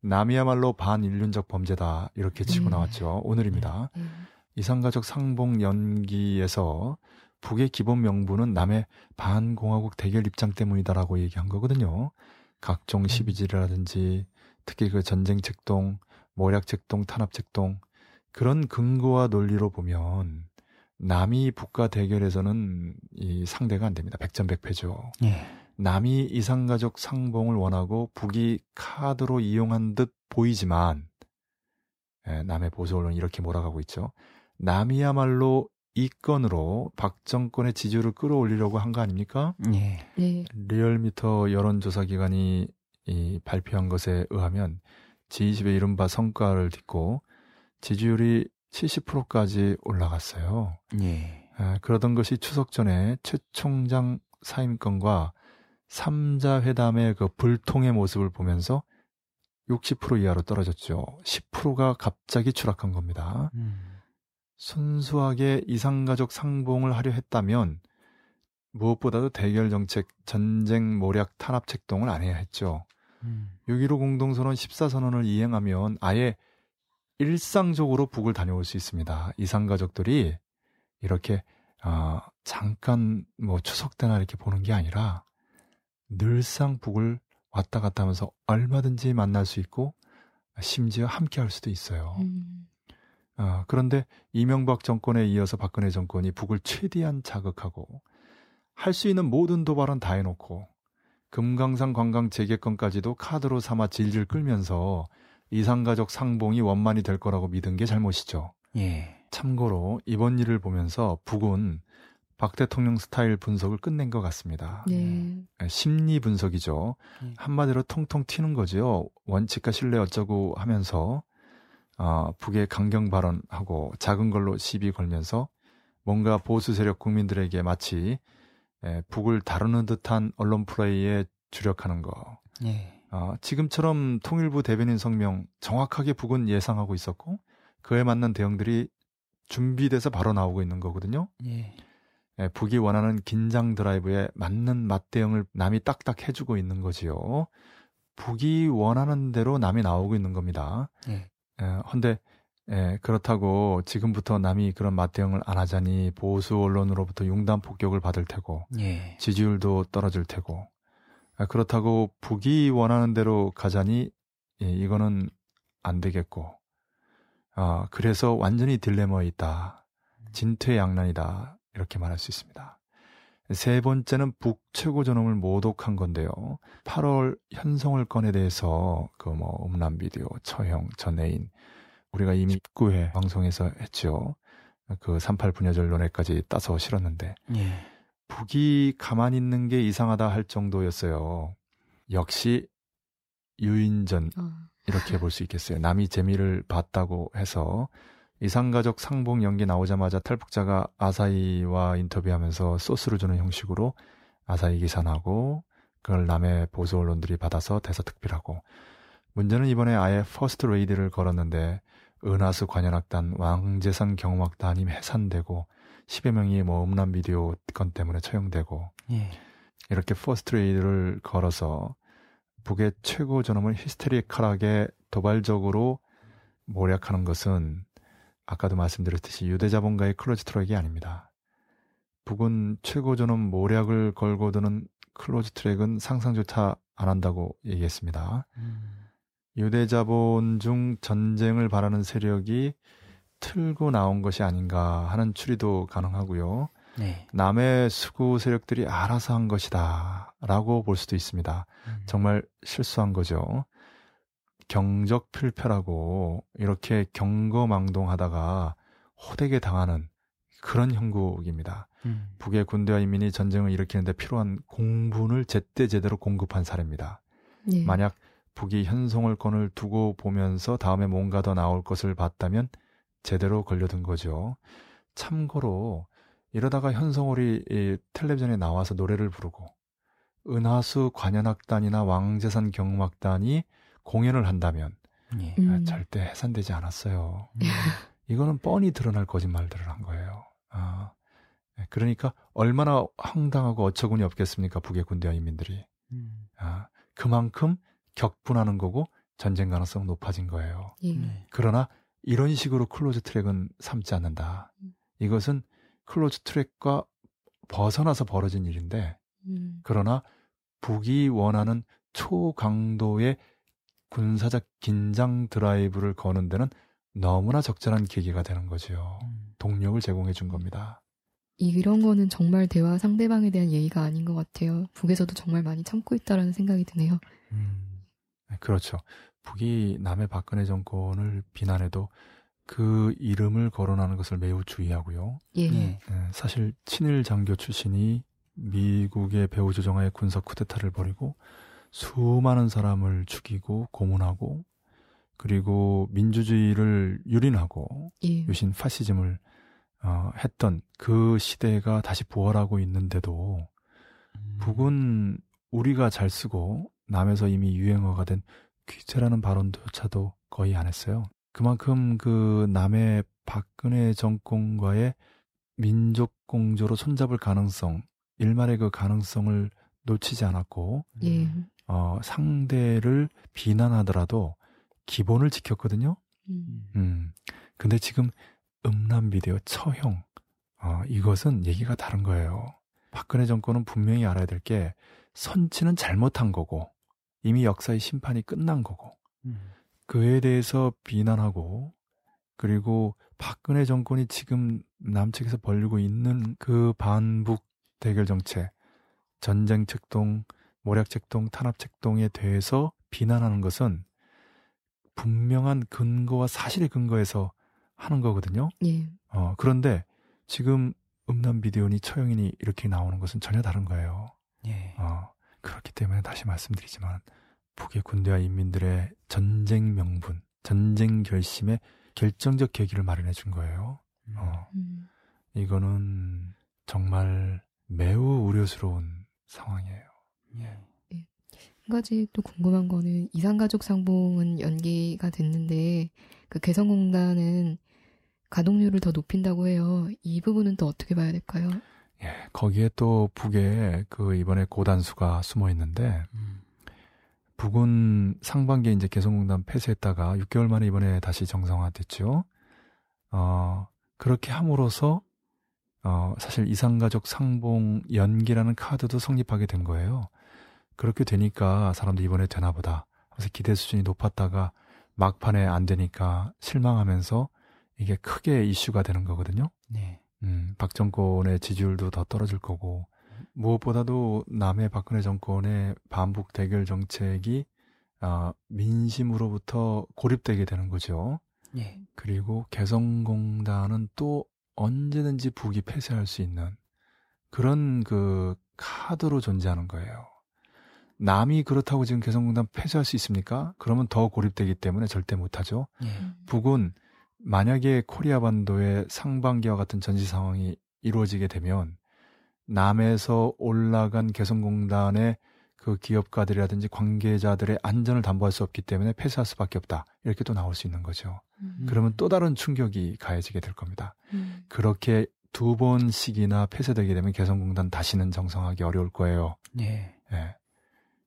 남이야말로 반인륜적 범죄다. 이렇게 치고 음. 나왔죠. 오늘입니다. 음. 이상가족 상봉 연기에서 북의 기본 명분은 남의 반공화국 대결 입장 때문이다라고 얘기한 거거든요. 각종 음. 시비질이라든지 특히 그 전쟁 책동, 모략 책동, 탄압 책동 그런 근거와 논리로 보면 남이 북과 대결에서는 이 상대가 안 됩니다. 백전백패죠. 예. 남이 이상가족 상봉을 원하고 북이 카드로 이용한 듯 보이지만 예, 남의 보수 언론 이렇게 몰아가고 있죠. 남이야말로 이 건으로 박 정권의 지지율을 끌어올리려고 한 거 아닙니까? 예. 네. 리얼미터 여론조사 기관이 이 발표한 것에 의하면 G20의 이른바 성과를 딛고 지지율이 70%까지 올라갔어요. 예. 아, 그러던 것이 추석 전에 최 총장 사임권과 3자 회담의 그 불통의 모습을 보면서 60% 이하로 떨어졌죠. 10%가 갑자기 추락한 겁니다. 음. 순수하게 이상가족 상봉을 하려 했다면 무엇보다도 대결 정책, 전쟁 모략 탄압 책동을 안 해야 했죠. 음. 6.15 공동선언 14선언을 이행하면 아예 일상적으로 북을 다녀올 수 있습니다. 이상가족들이 이렇게 어, 잠깐 뭐 추석 때나 이렇게 보는 게 아니라 늘상 북을 왔다 갔다 하면서 얼마든지 만날 수 있고 심지어 함께 할 수도 있어요. 음. 어, 그런데 이명박 정권에 이어서 박근혜 정권이 북을 최대한 자극하고 할 수 있는 모든 도발은 다 해놓고 금강산 관광 재개권까지도 카드로 삼아 질질 끌면서 이상가족 상봉이 원만이 될 거라고 믿은 게 잘못이죠. 예. 참고로 이번 일을 보면서 북은 박 대통령 스타일 분석을 끝낸 것 같습니다. 네. 예, 심리 분석이죠. 네. 한마디로 통통 튀는 거죠. 원칙과 신뢰 어쩌고 하면서 어, 북의 강경 발언하고 작은 걸로 시비 걸면서 뭔가 보수 세력 국민들에게 마치 에, 북을 다루는 듯한 언론 플레이에 주력하는 거. 예. 어, 지금처럼 통일부 대변인 성명 정확하게 북은 예상하고 있었고 그에 맞는 대응들이 준비돼서 바로 나오고 있는 거거든요. 예. 예, 북이 원하는 긴장 드라이브에 맞는 맞대응을 남이 딱딱 해주고 있는 거지요. 북이 원하는 대로 남이 나오고 있는 겁니다. 예. 예, 헌데 예, 그렇다고 지금부터 남이 그런 맞대응을 안 하자니 보수 언론으로부터 융단 폭격을 받을 테고 예. 지지율도 떨어질 테고 아, 그렇다고 북이 원하는 대로 가자니 예, 이거는 안 되겠고 아, 그래서 완전히 딜레마에 있다. 진퇴양난이다. 이렇게 말할 수 있습니다. 세 번째는 북최고 존엄을 모독한 건데요. 8월 현성을 건에 대해서 그 뭐 음란 비디오, 처형, 전애인 우리가 이미 19회 방송에서 했죠. 그 38 분여절 논에까지 따서 실었는데 예. 북이 가만히 있는 게 이상하다 할 정도였어요. 역시 유인전 어. 이렇게 볼 수 있겠어요. 남이 재미를 봤다고 해서 이산가족 상봉 연기 나오자마자 탈북자가 아사히와 인터뷰하면서 소스를 주는 형식으로 아사히 기사나고 그걸 남의 보수 언론들이 받아서 대서특필하고 문제는 이번에 아예 퍼스트 레이디를 걸었는데 은하수 관현악단 왕재산 경음악단이 해산되고 10여 명이 뭐 음란 비디오 건 때문에 처형되고 예. 이렇게 퍼스트레이디를 걸어서 북의 최고 존엄을 히스테리컬하게 도발적으로 모략하는 것은 아까도 말씀드렸듯이 유대 자본가의 close track이 아닙니다. 북은 최고 존엄 모략을 걸고 드는 close track은 상상조차 안 한다고 얘기했습니다. 음. 유대 자본 중 전쟁을 바라는 세력이 틀고 나온 것이 아닌가 하는 추리도 가능하고요. 네. 남의 수구 세력들이 알아서 한 것이다. 라고 볼 수도 있습니다. 음. 정말 실수한 거죠. 경적 필패라고 이렇게 경거망동하다가 호되게 당하는 그런 형국입니다. 음. 북의 군대와 인민이 전쟁을 일으키는데 필요한 공분을 제때 제대로 공급한 사례입니다. 예. 만약 북이 현송을권을 두고 보면서 다음에 뭔가 더 나올 것을 봤다면 제대로 걸려든 거죠. 참고로 이러다가 현송월이 이 텔레비전에 나와서 노래를 부르고 은하수 관현악단이나 왕재산 경음악단이 공연을 한다면 예. 음. 아, 절대 해산되지 않았어요. 음. 이거는 뻔히 드러날 거짓말들을 한 거예요. 아, 네, 그러니까 얼마나 황당하고 어처구니 없겠습니까? 북의 군대와 인민들이. 음. 아, 그만큼 격분하는 거고 전쟁 가능성 높아진 거예요. 예. 네. 그러나 이런 식으로 close track은 삼지 않는다. 음. 이것은 close track과 벗어나서 벌어진 일인데 음. 그러나 북이 원하는 초강도의 군사적 긴장 드라이브를 거는 데는 너무나 적절한 계기가 되는 거죠. 음. 동력을 제공해 준 겁니다. 이런 거는 정말 대화 상대방에 대한 예의가 아닌 것 같아요. 북에서도 정말 많이 참고 있다라는 생각이 드네요. 음. 네, 그렇죠. 북이 남의 박근혜 정권을 비난해도 그 이름을 거론하는 것을 매우 주의하고요. 예. 예. 네, 사실 친일 장교 출신이 미국의 배후 조정하에 군사 쿠데타를 벌이고 수많은 사람을 죽이고 고문하고 그리고 민주주의를 유린하고 예. 유신 파시즘을 어, 했던 그 시대가 다시 부활하고 있는데도 음. 북은 우리가 잘 쓰고 남에서 이미 유행어가 된 귀재라는 발언조차도 거의 안 했어요. 그만큼 그 남의 박근혜 정권과의 민족 공조로 손잡을 가능성, 일말의 그 가능성을 놓치지 않았고 예. 어, 상대를 비난하더라도 기본을 지켰거든요. 음. 음. 근데 지금 음란 비디오 처형 어, 이것은 얘기가 다른 거예요. 박근혜 정권은 분명히 알아야 될 게 선치는 잘못한 거고 이미 역사의 심판이 끝난 거고 음. 그에 대해서 비난하고 그리고 박근혜 정권이 지금 남측에서 벌리고 있는 그 반북 대결 정책, 전쟁 책동, 모략 책동, 탄압 책동에 대해서 비난하는 것은 분명한 근거와 사실의 근거에서 하는 거거든요. 예. 어, 그런데 지금 음란 비디오니 처형이니 이렇게 나오는 것은 전혀 다른 거예요. 예. 어, 그렇기 때문에 다시 말씀드리지만 북의 군대와 인민들의 전쟁 명분, 전쟁 결심에 결정적 계기를 마련해 준 거예요. 어, 음. 이거는 정말 매우 우려스러운 상황이에요. 예. 한 가지 또 궁금한 거는 이산가족 상봉은 연기가 됐는데 그 개성공단은 가동률을 더 높인다고 해요. 이 부분은 또 어떻게 봐야 될까요? 예, 거기에 또 북에 그 이번에 고단수가 숨어 있는데 음. 북은 상반기에 이제 개성공단 폐쇄했다가 6개월 만에 이번에 다시 정상화됐죠. 어, 그렇게 함으로써 어, 사실 이상가족 상봉 연기라는 카드도 성립하게 된 거예요. 그렇게 되니까 사람들이 이번에 되나 보다. 그래서 기대 수준이 높았다가 막판에 안 되니까 실망하면서 이게 크게 이슈가 되는 거거든요. 네. 음, 박 정권의 지지율도 더 떨어질 거고, 음. 무엇보다도 남의 박근혜 정권의 반복 대결 정책이 아, 민심으로부터 고립되게 되는 거죠. 예. 그리고 개성공단은 또 언제든지 북이 폐쇄할 수 있는 그런 그 카드로 존재하는 거예요. 남이 그렇다고 지금 개성공단 폐쇄할 수 있습니까? 그러면 더 고립되기 때문에 절대 못하죠. 예. 북은 만약에 코리아 반도의 상반기와 같은 전시 상황이 이루어지게 되면 남에서 올라간 개성공단의 그 기업가들이라든지 관계자들의 안전을 담보할 수 없기 때문에 폐쇄할 수밖에 없다. 이렇게 또 나올 수 있는 거죠. 음. 그러면 또 다른 충격이 가해지게 될 겁니다. 음. 그렇게 두 번씩이나 폐쇄되게 되면 개성공단 다시는 정상하기 어려울 거예요. 예. 예.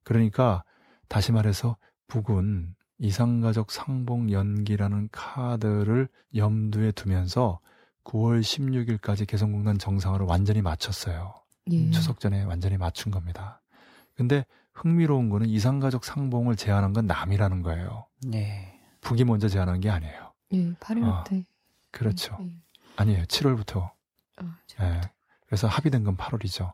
그러니까 다시 말해서 북은 이상가족 상봉 연기라는 카드를 염두에 두면서 9월 16일까지 개성공단 정상화를 완전히 마쳤어요. 예. 추석 전에 완전히 맞춘 겁니다. 근데 흥미로운 거는 이상가족 상봉을 제안한 건 남이라는 거예요. 예. 북이 먼저 제안한 게 아니에요. 예, 8일 아, 때. 그렇죠. 예. 아니에요. 7월부터. 아, 예. 그래서 합의된 건 8월이죠.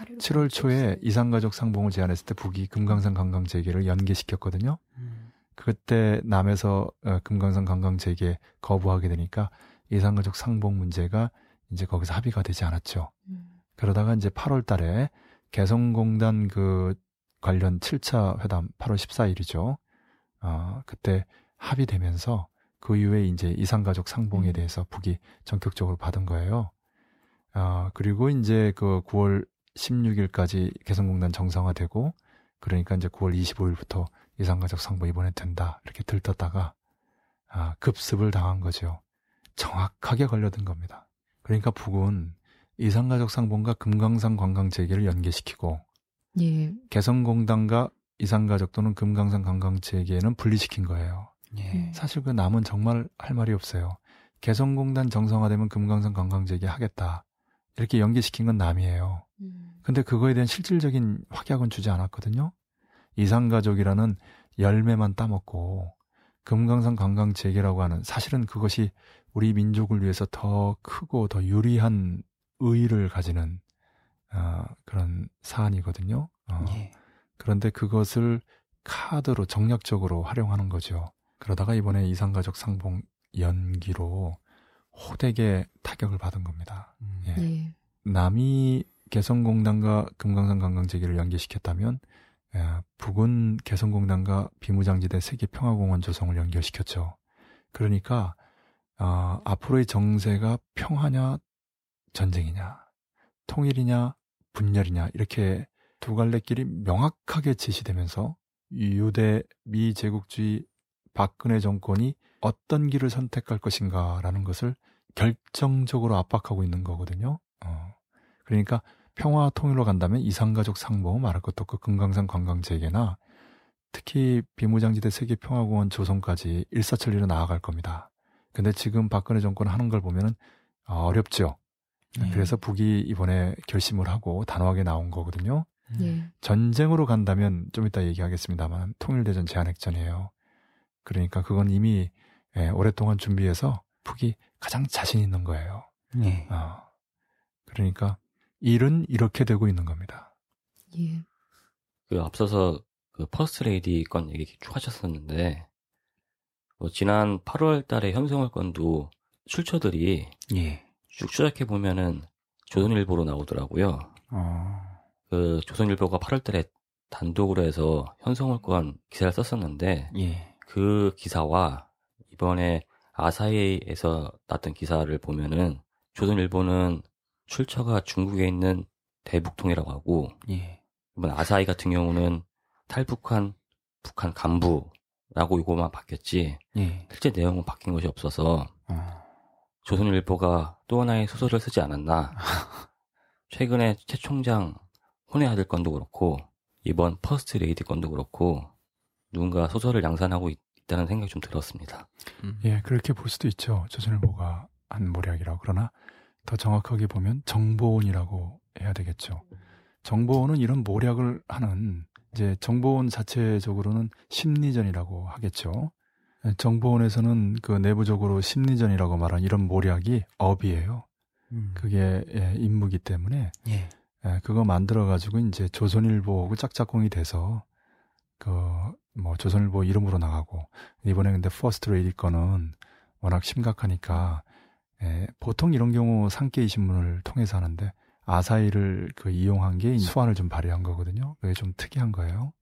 8일 7월 초에 이상가족 상봉을 제안했을 때 북이 금강산 관광 재개를 연기시켰거든요. 음. 그때 남에서 어, 금강산 관광 재개 거부하게 되니까 이상가족 상봉 문제가 이제 거기서 합의가 되지 않았죠. 음. 그러다가 이제 8월 달에 개성공단 그 관련 7차 회담 8월 14일이죠. 어, 그때 합의되면서 그 이후에 이제 이상가족 상봉에 음. 대해서 북이 전격적으로 받은 거예요. 아, 그리고 이제 그 9월 16일까지 개성공단 정상화되고 그러니까 이제 9월 25일부터 이상가족 상봉 이번에 된다. 이렇게 들떴다가 아, 급습을 당한 거죠. 정확하게 걸려든 겁니다. 그러니까 북은 이상가족 상봉과 금강산 관광 재개를 연계시키고 예. 개성공단과 이상가족 또는 금강산 관광 재개는 분리시킨 거예요. 예. 음. 사실 그 남은 정말 할 말이 없어요. 개성공단 정상화되면 금강산 관광 재개 하겠다. 이렇게 연계시킨 건 남이에요. 음. 근데 그거에 대한 실질적인 확약은 주지 않았거든요. 이상가족이라는 열매만 따먹고 금강산 관광 재개라고 하는 사실은 그것이 우리 민족을 위해서 더 크고 더 유리한 의의를 가지는 어, 그런 사안이거든요. 어, 예. 그런데 그것을 카드로 정략적으로 활용하는 거죠. 그러다가 이번에 이상가족 상봉 연기로 호되게 타격을 받은 겁니다. 음. 예. 예. 남이 개성공단과 금강산 관광재개를 연계시켰다면 예, 북은 개성공단과 비무장지대 세계평화공원 조성을 연결시켰죠. 그러니까 아, 앞으로의 정세가 평화냐 전쟁이냐 통일이냐 분열이냐 이렇게 두 갈래길이 명확하게 제시되면서 유대 미제국주의 박근혜 정권이 어떤 길을 선택할 것인가라는 것을 결정적으로 압박하고 있는 거거든요. 어. 그러니까 평화 통일로 간다면 이상가족 상봉 말할 것도 없고 금강산 관광 재개나 특히 비무장지대 세계평화공원 조성까지 일사천리로 나아갈 겁니다. 근데 지금 박근혜 정권 하는 걸 보면은 어, 어렵죠. 예. 그래서 북이 이번에 결심을 하고 단호하게 나온 거거든요. 음. 예. 전쟁으로 간다면 좀 이따 얘기하겠습니다만 통일대전 제한핵전이에요. 그러니까 그건 이미 예, 오랫동안 준비해서 북이 가장 자신 있는 거예요. 예. 어. 그러니까 일은 이렇게 되고 있는 겁니다. 예. 그 앞서서 그 퍼스트 레이디 건 얘기 쭉 하셨었는데 뭐 지난 8월 달에 현송월 건도 출처들이 예. 쭉 추적해 보면은 조선일보로 나오더라고요. 어. 그 조선일보가 8월 달에 단독으로 해서 현송월 건 기사를 썼었는데 예. 그 기사와 이번에 아사히에서 났던 기사를 보면은 조선일보는 출처가 중국에 있는 대북통이라고 하고 예. 이번 아사히 같은 경우는 탈북한 북한 간부라고 이거만 바뀌었지 예. 실제 내용은 바뀐 것이 없어서 어. 조선일보가 또 하나의 소설을 쓰지 않았나 최근에 최 총장 혼외 아들 건도 그렇고 이번 퍼스트 레이디 건도 그렇고 누군가 소설을 양산하고 있, 다는 생각이 좀 들었습니다. 음. 예, 그렇게 볼 수도 있죠. 조선일보가 한 모략이라고. 그러나 더 정확하게 보면 정보원이라고 해야 되겠죠. 정보원은 이런 모략을 하는 이제 정보원 자체적으로는 심리전이라고 하겠죠. 예, 정보원에서는 그 내부적으로 심리전이라고 말한 이런 모략이 업이에요. 음. 그게 예, 임무기 때문에 예. 예, 그거 만들어 가지고 이제 조선일보하고 짝짝꿍이 돼서 그 뭐 조선일보 이름으로 나가고 이번에 근데 퍼스트 레이디 거는 워낙 심각하니까 예, 보통 이런 경우 상계 이 신문을 통해서 하는데 아사히를 그 이용한 게 수완을 좀 발휘한 거거든요. 그게 좀 특이한 거예요.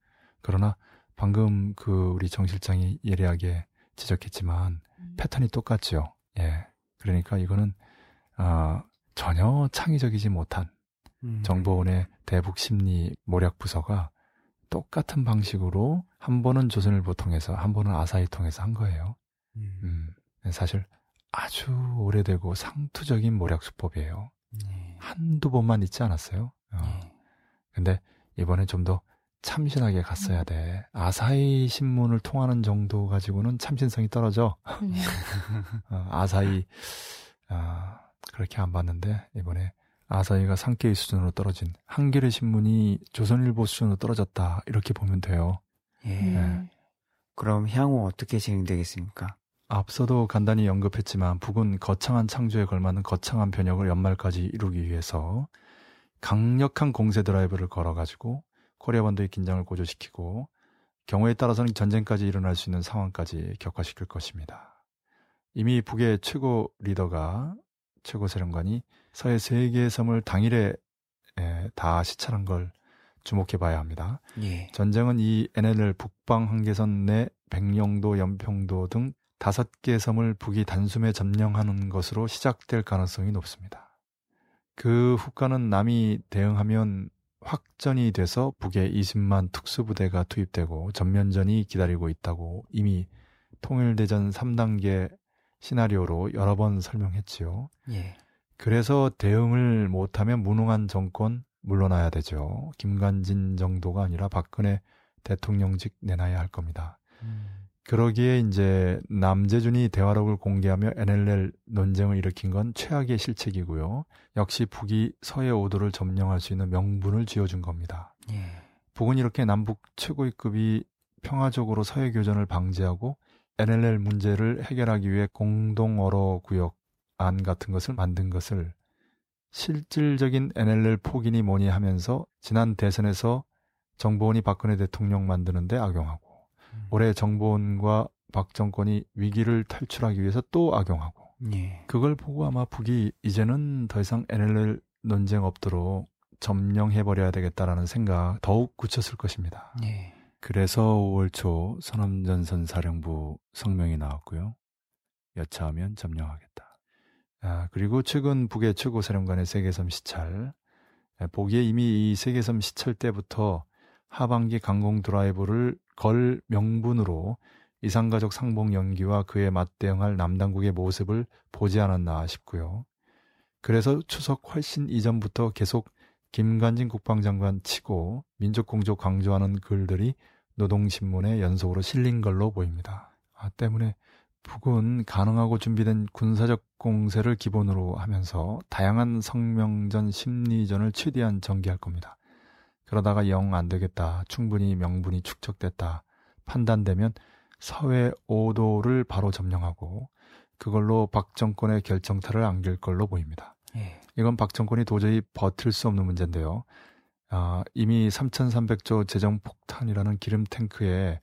그러나 방금 그 우리 정 실장이 예리하게 지적했지만 음. 패턴이 똑같죠. 예. 그러니까 이거는 어, 전혀 창의적이지 못한 음. 정보원의 대북 심리 모략 부서가 똑같은 방식으로 한 번은 조선일보 통해서 한 번은 아사히 통해서 한 거예요. 음. 음. 사실 아주 오래되고 상투적인 모략 수법이에요. 네. 한두 번만 있지 않았어요. 어. 네. 근데 이번에 좀더 참신하게 갔어야 돼. 아사히 신문을 통하는 정도 가지고는 참신성이 떨어져. 음. 어, 아사히 아, 그렇게 안 봤는데 이번에 아사히가 상계의 수준으로 떨어진 한겨레 신문이 조선일보 수준으로 떨어졌다 이렇게 보면 돼요. 예. 네. 그럼 향후 어떻게 진행되겠습니까? 앞서도 간단히 언급했지만 북은 거창한 창조에 걸맞는 거창한 변혁을 연말까지 이루기 위해서 강력한 공세 드라이브를 걸어가지고 코리아 반도의 긴장을 고조시키고 경우에 따라서는 전쟁까지 일어날 수 있는 상황까지 격화시킬 것입니다. 이미 북의 최고 리더가 최고 세령관이 서해 세 개의 섬을 당일에 에, 다 시찰한 걸 주목해 봐야 합니다. 예. 전쟁은 이 NLL 북방 한계선 내 백령도, 연평도 등 다섯 개 섬을 북이 단숨에 점령하는 것으로 시작될 가능성이 높습니다. 그 후과는 남이 대응하면 확전이 돼서 북에 20만 특수부대가 투입되고 전면전이 기다리고 있다고 이미 통일대전 3단계 시나리오로 여러 번 설명했지요. 예. 그래서 대응을 못하면 무능한 정권 물러나야 되죠. 김관진 정도가 아니라 박근혜 대통령직 내놔야 할 겁니다. 음. 그러기에 이제 남재준이 대화록을 공개하며 NLL 논쟁을 일으킨 건 최악의 실책이고요. 역시 북이 서해 오도를 점령할 수 있는 명분을 쥐어준 겁니다. 예. 북은 이렇게 남북 최고위급이 평화적으로 서해 교전을 방지하고 NLL 문제를 해결하기 위해 공동 어로 구역 안 같은 것을 만든 것을 실질적인 NLL 폭인이 뭐니 하면서 지난 대선에서 정보원이 박근혜 대통령 만드는데 악용하고 음. 올해 정보원과 박 정권이 위기를 탈출하기 위해서 또 악용하고 예. 그걸 보고 아마 북이 이제는 더 이상 NLL 논쟁 없도록 점령해버려야 되겠다라는 생각 더욱 굳혔을 것입니다. 예. 그래서 5월 초 선암전선 사령부 성명이 나왔고요. 여차하면 점령하겠다. 아, 그리고 최근 북의 최고 사령관의 세계섬 시찰. 보기에 이미 이 세계섬 시찰 때부터 하반기 강공 드라이브를 걸 명분으로 이상가족 상봉 연기와 그에 맞대응할 남당국의 모습을 보지 않았나 싶고요. 그래서 추석 훨씬 이전부터 계속 김관진 국방장관 치고 민족공조 강조하는 글들이 노동신문에 연속으로 실린 걸로 보입니다. 아, 때문에 북은 가능하고 준비된 군사적 공세를 기본으로 하면서 다양한 성명전, 심리전을 최대한 전개할 겁니다. 그러다가 영 안 되겠다. 충분히 명분이 축적됐다. 판단되면 서해 5도를 바로 점령하고 그걸로 박 정권의 결정타를 안길 걸로 보입니다. 예. 이건 박 정권이 도저히 버틸 수 없는 문제인데요. 아, 이미 3,300조 재정 폭탄이라는 기름 탱크에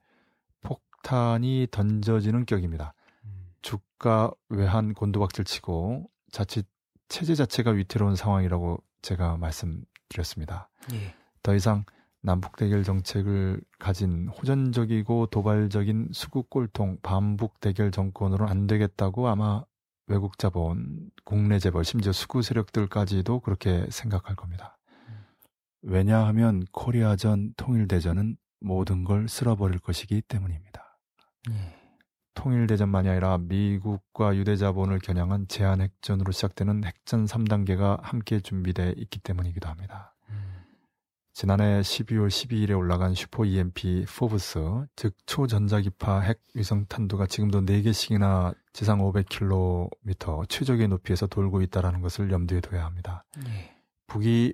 폭탄이 던져지는 격입니다. 음. 주가 외환 곤두박질 치고 자칫 체제 자체가 위태로운 상황이라고 제가 말씀드렸습니다. 예. 더 이상 남북 대결 정책을 가진 호전적이고 도발적인 수국 꼴통 반북 대결 정권으로 안 되겠다고 아마 외국 자본, 국내 재벌, 심지어 수구 세력들까지도 그렇게 생각할 겁니다. 왜냐하면 코리아전 통일대전은 모든 걸 쓸어버릴 것이기 때문입니다. 예. 통일대전만이 아니라 미국과 유대자본을 겨냥한 제한핵전으로 시작되는 핵전 3단계가 함께 준비되어 있기 때문이기도 합니다. 지난해 12월 12일에 올라간 슈퍼 EMP FOBS, 즉 초전자기파 핵 위성 탄두가 지금도 4개씩이나 지상 500km 최적의 높이에서 돌고 있다는 것을 염두에 둬야 합니다. 네. 북이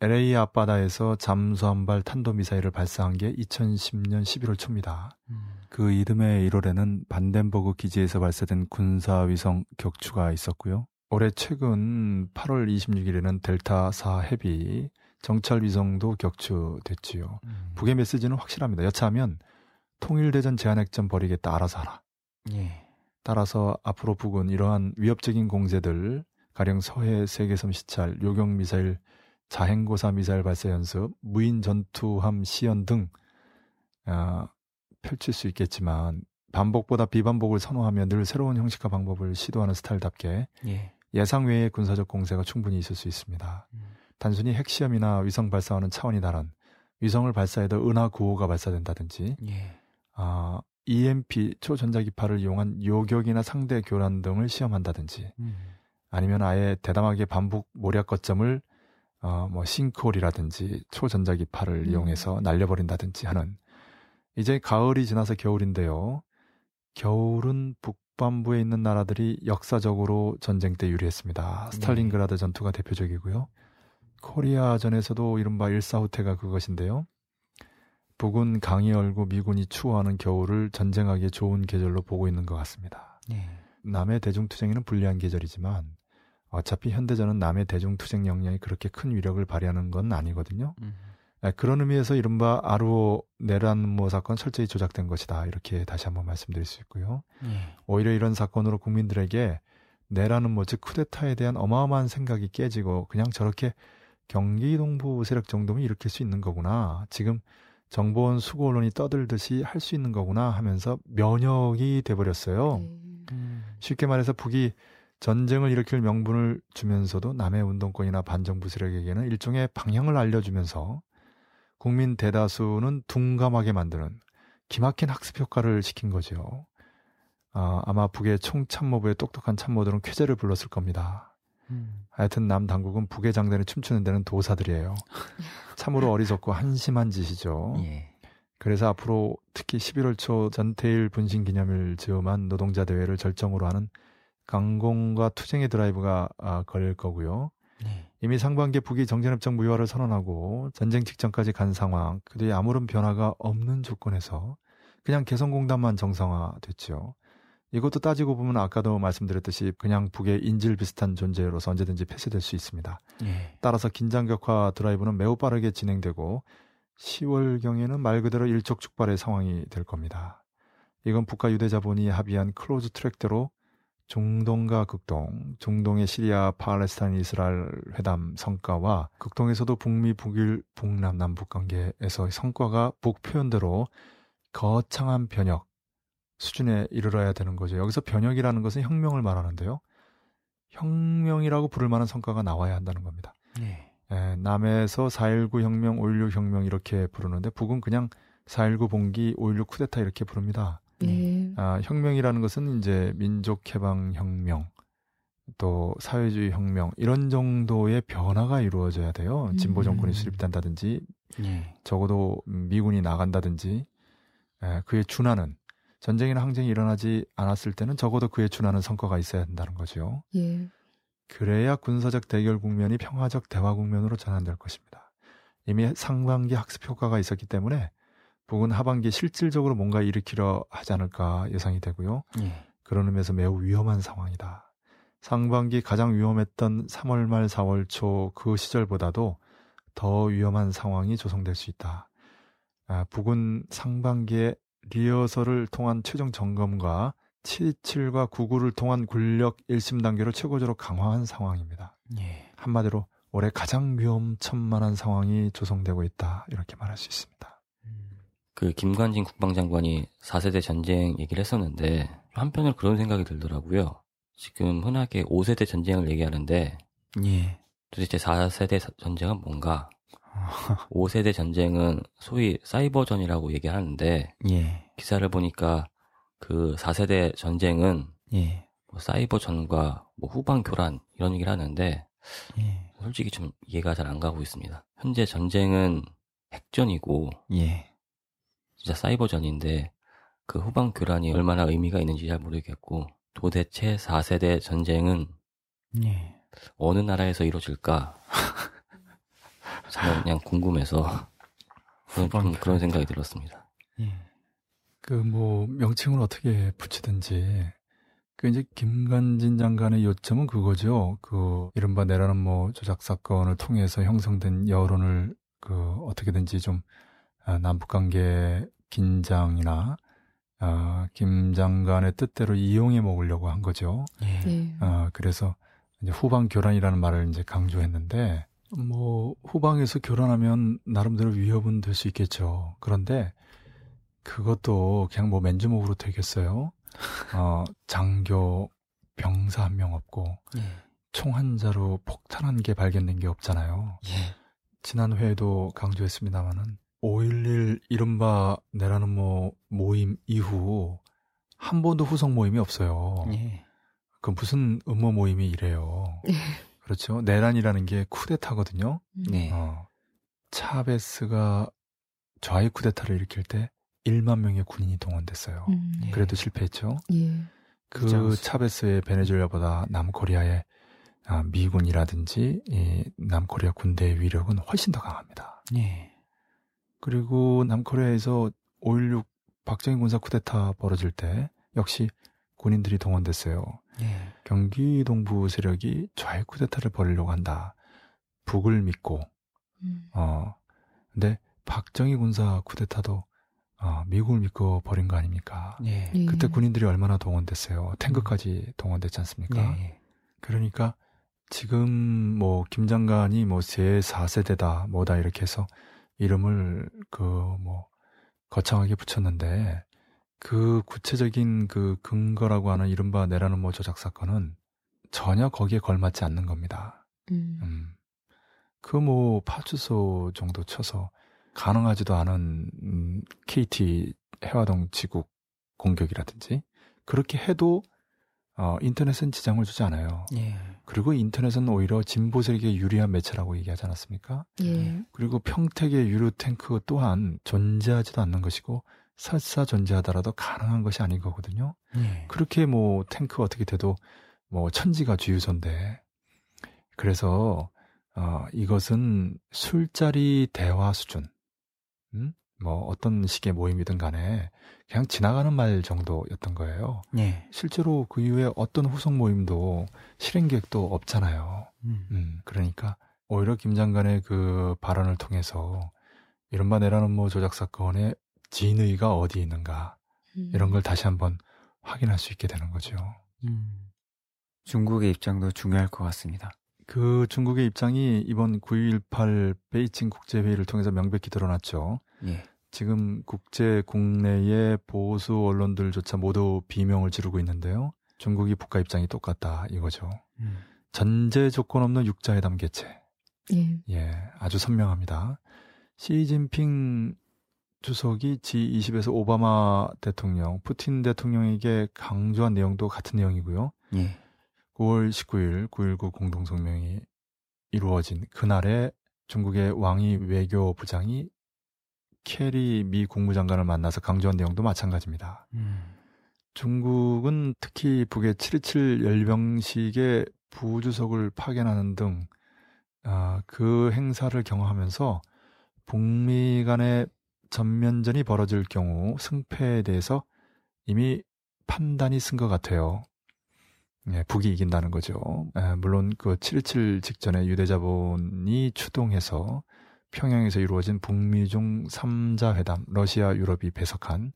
LA 앞바다에서 잠수한 발 탄도미사일을 발사한 게 2010년 11월 초입니다. 음. 그 이듬해 1월에는 반덴버그 기지에서 발사된 군사위성 격추가 있었고요. 올해 최근 8월 26일에는 델타 4 헤비 정찰 위성도 격추됐지요. 음. 북의 메시지는 확실합니다. 여차하면 통일대전 제한핵전 벌이겠다 알아서 하라. 예. 따라서 앞으로 북은 이러한 위협적인 공세들 가령 서해 세계섬 시찰, 요격 미사일, 자행고사 미사일 발사 연습, 무인 전투함 시연 등 어, 펼칠 수 있겠지만 반복보다 비반복을 선호하며 늘 새로운 형식과 방법을 시도하는 스타일답게 예. 예상 외의 군사적 공세가 충분히 있을 수 있습니다. 음. 단순히 핵시험이나 위성 발사와는 차원이 다른 위성을 발사해도 은하 9호가 발사된다든지 예. 아, EMP 초전자기파를 이용한 요격이나 상대 교란 등을 시험한다든지 음. 아니면 아예 대담하게 반북 모략 거점을 어, 뭐 싱크홀이라든지 초전자기파를 음. 이용해서 날려버린다든지 하는 이제 가을이 지나서 겨울인데요. 겨울은 북반구에 있는 나라들이 역사적으로 전쟁 때 유리했습니다. 스탈린그라드 전투가 대표적이고요. 코리아전에서도 이른바 일사후퇴가 그것인데요. 북은 강이 얼고 미군이 추워하는 겨울을 전쟁하기에 좋은 계절로 보고 있는 것 같습니다. 예. 남의 대중투쟁에는 불리한 계절이지만 어차피 현대전은 남의 대중투쟁 역량이 그렇게 큰 위력을 발휘하는 건 아니거든요. 음. 아, 그런 의미에서 이른바 아루오 내란모 사건 철저히 조작된 것이다. 이렇게 다시 한번 말씀드릴 수 있고요. 예. 오히려 이런 사건으로 국민들에게 내란음모 즉 쿠데타에 대한 어마어마한 생각이 깨지고 그냥 저렇게 경기 동부 세력 정도면 일으킬 수 있는 거구나. 지금 정보원 수고 언론이 떠들듯이 할 수 있는 거구나 하면서 면역이 돼버렸어요. 네. 음. 쉽게 말해서 북이 전쟁을 일으킬 명분을 주면서도 남의 운동권이나 반정부 세력에게는 일종의 방향을 알려주면서 국민 대다수는 둔감하게 만드는 기막힌 학습 효과를 시킨 거죠. 아, 아마 북의 총참모부의 똑똑한 참모들은 쾌재를 불렀을 겁니다. 음. 하여튼 남 당국은 북의 장단에 춤추는 데는 도사들이에요. 참으로 어리석고 한심한 짓이죠. 예. 그래서 앞으로 특히 11월 초 전태일 분신 기념일 즈음한 노동자 대회를 절정으로 하는 강공과 투쟁의 드라이브가 아, 걸릴 거고요. 네. 이미 상반기에 북이 정전협정 무효화를 선언하고 전쟁 직전까지 간 상황, 그 뒤에 아무런 변화가 없는 조건에서 그냥 개성공단만 정상화됐죠. 이것도 따지고 보면 아까도 말씀드렸듯이 그냥 북의 인질 비슷한 존재로서 언제든지 폐쇄될 수 있습니다. 예. 따라서 긴장 격화 드라이브는 매우 빠르게 진행되고 10월경에는 말 그대로 일촉즉발의 상황이 될 겁니다. 이건 북과 유대 자본이 합의한 close track대로 중동과 극동, 중동의 시리아, 팔레스타인, 이스라엘 회담 성과와 극동에서도 북미, 북일, 북남, 남북 관계에서 성과가 북 표현대로 거창한 변혁 수준에 이르러야 되는 거죠. 여기서 변혁이라는 것은 혁명을 말하는데요. 혁명이라고 부를 만한 성과가 나와야 한다는 겁니다. 예. 예, 남에서 4.19 혁명, 5.16 혁명 이렇게 부르는데 북은 그냥 4.19 봉기, 5.16 쿠데타 이렇게 부릅니다. 네. 아, 혁명이라는 것은 이제 민족 해방 혁명, 또 사회주의 혁명 이런 정도의 변화가 이루어져야 돼요. 진보 정권이 음. 수립된다든지 예. 적어도 미군이 나간다든지 에, 그에 준하는 전쟁이나 항쟁이 일어나지 않았을 때는 적어도 그에 준하는 성과가 있어야 된다는 거죠. 예. 그래야 군사적 대결 국면이 평화적 대화 국면으로 전환될 것입니다. 이미 상반기 학습 효과가 있었기 때문에 북은 하반기에 실질적으로 뭔가 일으키려 하지 않을까 예상이 되고요. 예. 그런 의미에서 매우 위험한 상황이다. 상반기 가장 위험했던 3월 말 4월 초 그 시절보다도 더 위험한 상황이 조성될 수 있다. 아, 북은 상반기에 리허설을 통한 최종 점검과 77과 99를 통한 군력 일심 단계로 최고조로 강화한 상황입니다. 예. 한마디로 올해 가장 위험천만한 상황이 조성되고 있다. 이렇게 말할 수 있습니다. 그 김관진 국방장관이 4세대 전쟁 얘기를 했었는데 한편으로 그런 생각이 들더라고요. 지금 흔하게 5세대 전쟁을 얘기하는데 예. 도대체 4세대 사- 전쟁은 뭔가? 5세대 전쟁은 소위 사이버전이라고 얘기하는데 예. 기사를 보니까 그 4세대 전쟁은 예. 뭐 사이버전과 뭐 후방 교란 이런 얘기를 하는데 예. 솔직히 좀 이해가 잘 안 가고 있습니다. 현재 전쟁은 핵전이고 예. 진짜 사이버전인데 그 후방 교란이 얼마나 의미가 있는지 잘 모르겠고 도대체 4세대 전쟁은 예. 어느 나라에서 이루어질까? 그냥 궁금해서 그런, 좀 그런 생각이 들었습니다. 예. 그뭐 명칭을 어떻게 붙이든지 그 이제 김관진 장관의 요점은 그거죠. 그 이른바 내라는 뭐 조작 사건을 통해서 형성된 여론을 그 어떻게든지 좀 아, 남북 관계 긴장이나 아, 김 장관의 뜻대로 이용해 먹으려고 한 거죠. 예. 예. 아, 그래서 이제 후방 교란이라는 말을 이제 강조했는데 뭐 후방에서 교란하면 나름대로 위협은 될 수 있겠죠. 그런데 그것도 그냥 뭐 맨주먹으로 되겠어요. 어, 장교 병사 한 명 없고 예. 총한 자로 폭탄 한 개 발견된 게 없잖아요. 예. 지난 회에도 강조했습니다마는 5.11 이른바 내라는 뭐 모임 이후 한 번도 후속 모임이 없어요. 예. 그 무슨 음모 모임이 이래요. 그렇죠. 내란이라는 게 쿠데타거든요. 음. 네. 어, 차베스가 좌익 쿠데타를 일으킬 때 1만 명의 군인이 동원됐어요. 음. 예. 그래도 실패했죠. 예. 그 그렇죠. 차베스의 베네수엘라보다 남코리아의 아, 미군이라든지 이 남코리아 군대의 위력은 훨씬 더 강합니다. 예. 그리고 남코리아에서 5.16 박정희 군사 쿠데타 벌어질 때 역시 군인들이 동원됐어요. 예. 경기 동부 세력이 좌익 쿠데타를 벌이려고 한다. 북을 믿고 음. 어 근데 박정희 군사 쿠데타도 어, 미국을 믿고 벌인 거 아닙니까? 예. 예. 그때 군인들이 얼마나 동원됐어요. 탱크까지 동원됐지 않습니까? 예. 그러니까 지금 뭐 김 장관이 뭐 제 4세대다 뭐다 이렇게 해서 이름을 그 뭐 거창하게 붙였는데 그 구체적인 그 근거라고 하는 이른바 내라는 뭐 조작 사건은 전혀 거기에 걸맞지 않는 겁니다. 음. 음. 그뭐 파출소 정도 쳐서 가능하지도 않은 음, KT 해화동 지국 공격이라든지 그렇게 해도 어, 인터넷은 지장을 주지 않아요. 예. 그리고 인터넷은 오히려 진보 세력에 유리한 매체라고 얘기하지 않았습니까? 예. 그리고 평택의 유료 탱크 또한 존재하지도 않는 것이고 설사 존재하더라도 가능한 것이 아닌 거거든요. 예. 그렇게 뭐 탱크 어떻게 돼도 뭐 천지가 주유소인데 그래서 어 이것은 술자리 대화 수준 음? 뭐 어떤 식의 모임이든 간에 그냥 지나가는 말 정도였던 거예요. 예. 실제로 그 이후에 어떤 후속 모임도 실행 계획도 없잖아요. 음. 음, 그러니까 오히려 김 장관의 그 발언을 통해서 이른바 내라는 뭐 조작 사건의 진의가 어디 있는가 음. 이런 걸 다시 한번 확인할 수 있게 되는 거죠. 음. 중국의 입장도 중요할 것 같습니다. 그 중국의 입장이 이번 9.18 베이징 국제회의를 통해서 명백히 드러났죠. 예. 지금 국제 국내의 보수 언론들조차 모두 비명을 지르고 있는데요. 중국이 북한 입장이 똑같다 이거죠. 음. 전제 조건 없는 육자회담 개최. 예. 예, 아주 선명합니다. 시진핑 주석이 G20에서 오바마 대통령, 푸틴 대통령에게 강조한 내용도 같은 내용이고요. 예. 9월 19일 9.19 공동성명이 이루어진 그날에 중국의 왕이 외교부장이 케리 미 국무장관을 만나서 강조한 내용도 마찬가지입니다. 음. 중국은 특히 북의 7.27 열병식에 부주석을 파견하는 등, 아, 그 행사를 경험하면서 북미 간의 전면전이 벌어질 경우 승패에 대해서 이미 판단이 쓴 것 같아요. 예, 북이 이긴다는 거죠. 예, 물론 그7.27 직전에 유대자본이 추동해서 평양에서 이루어진 북미중 3자 회담, 러시아, 유럽이 배석한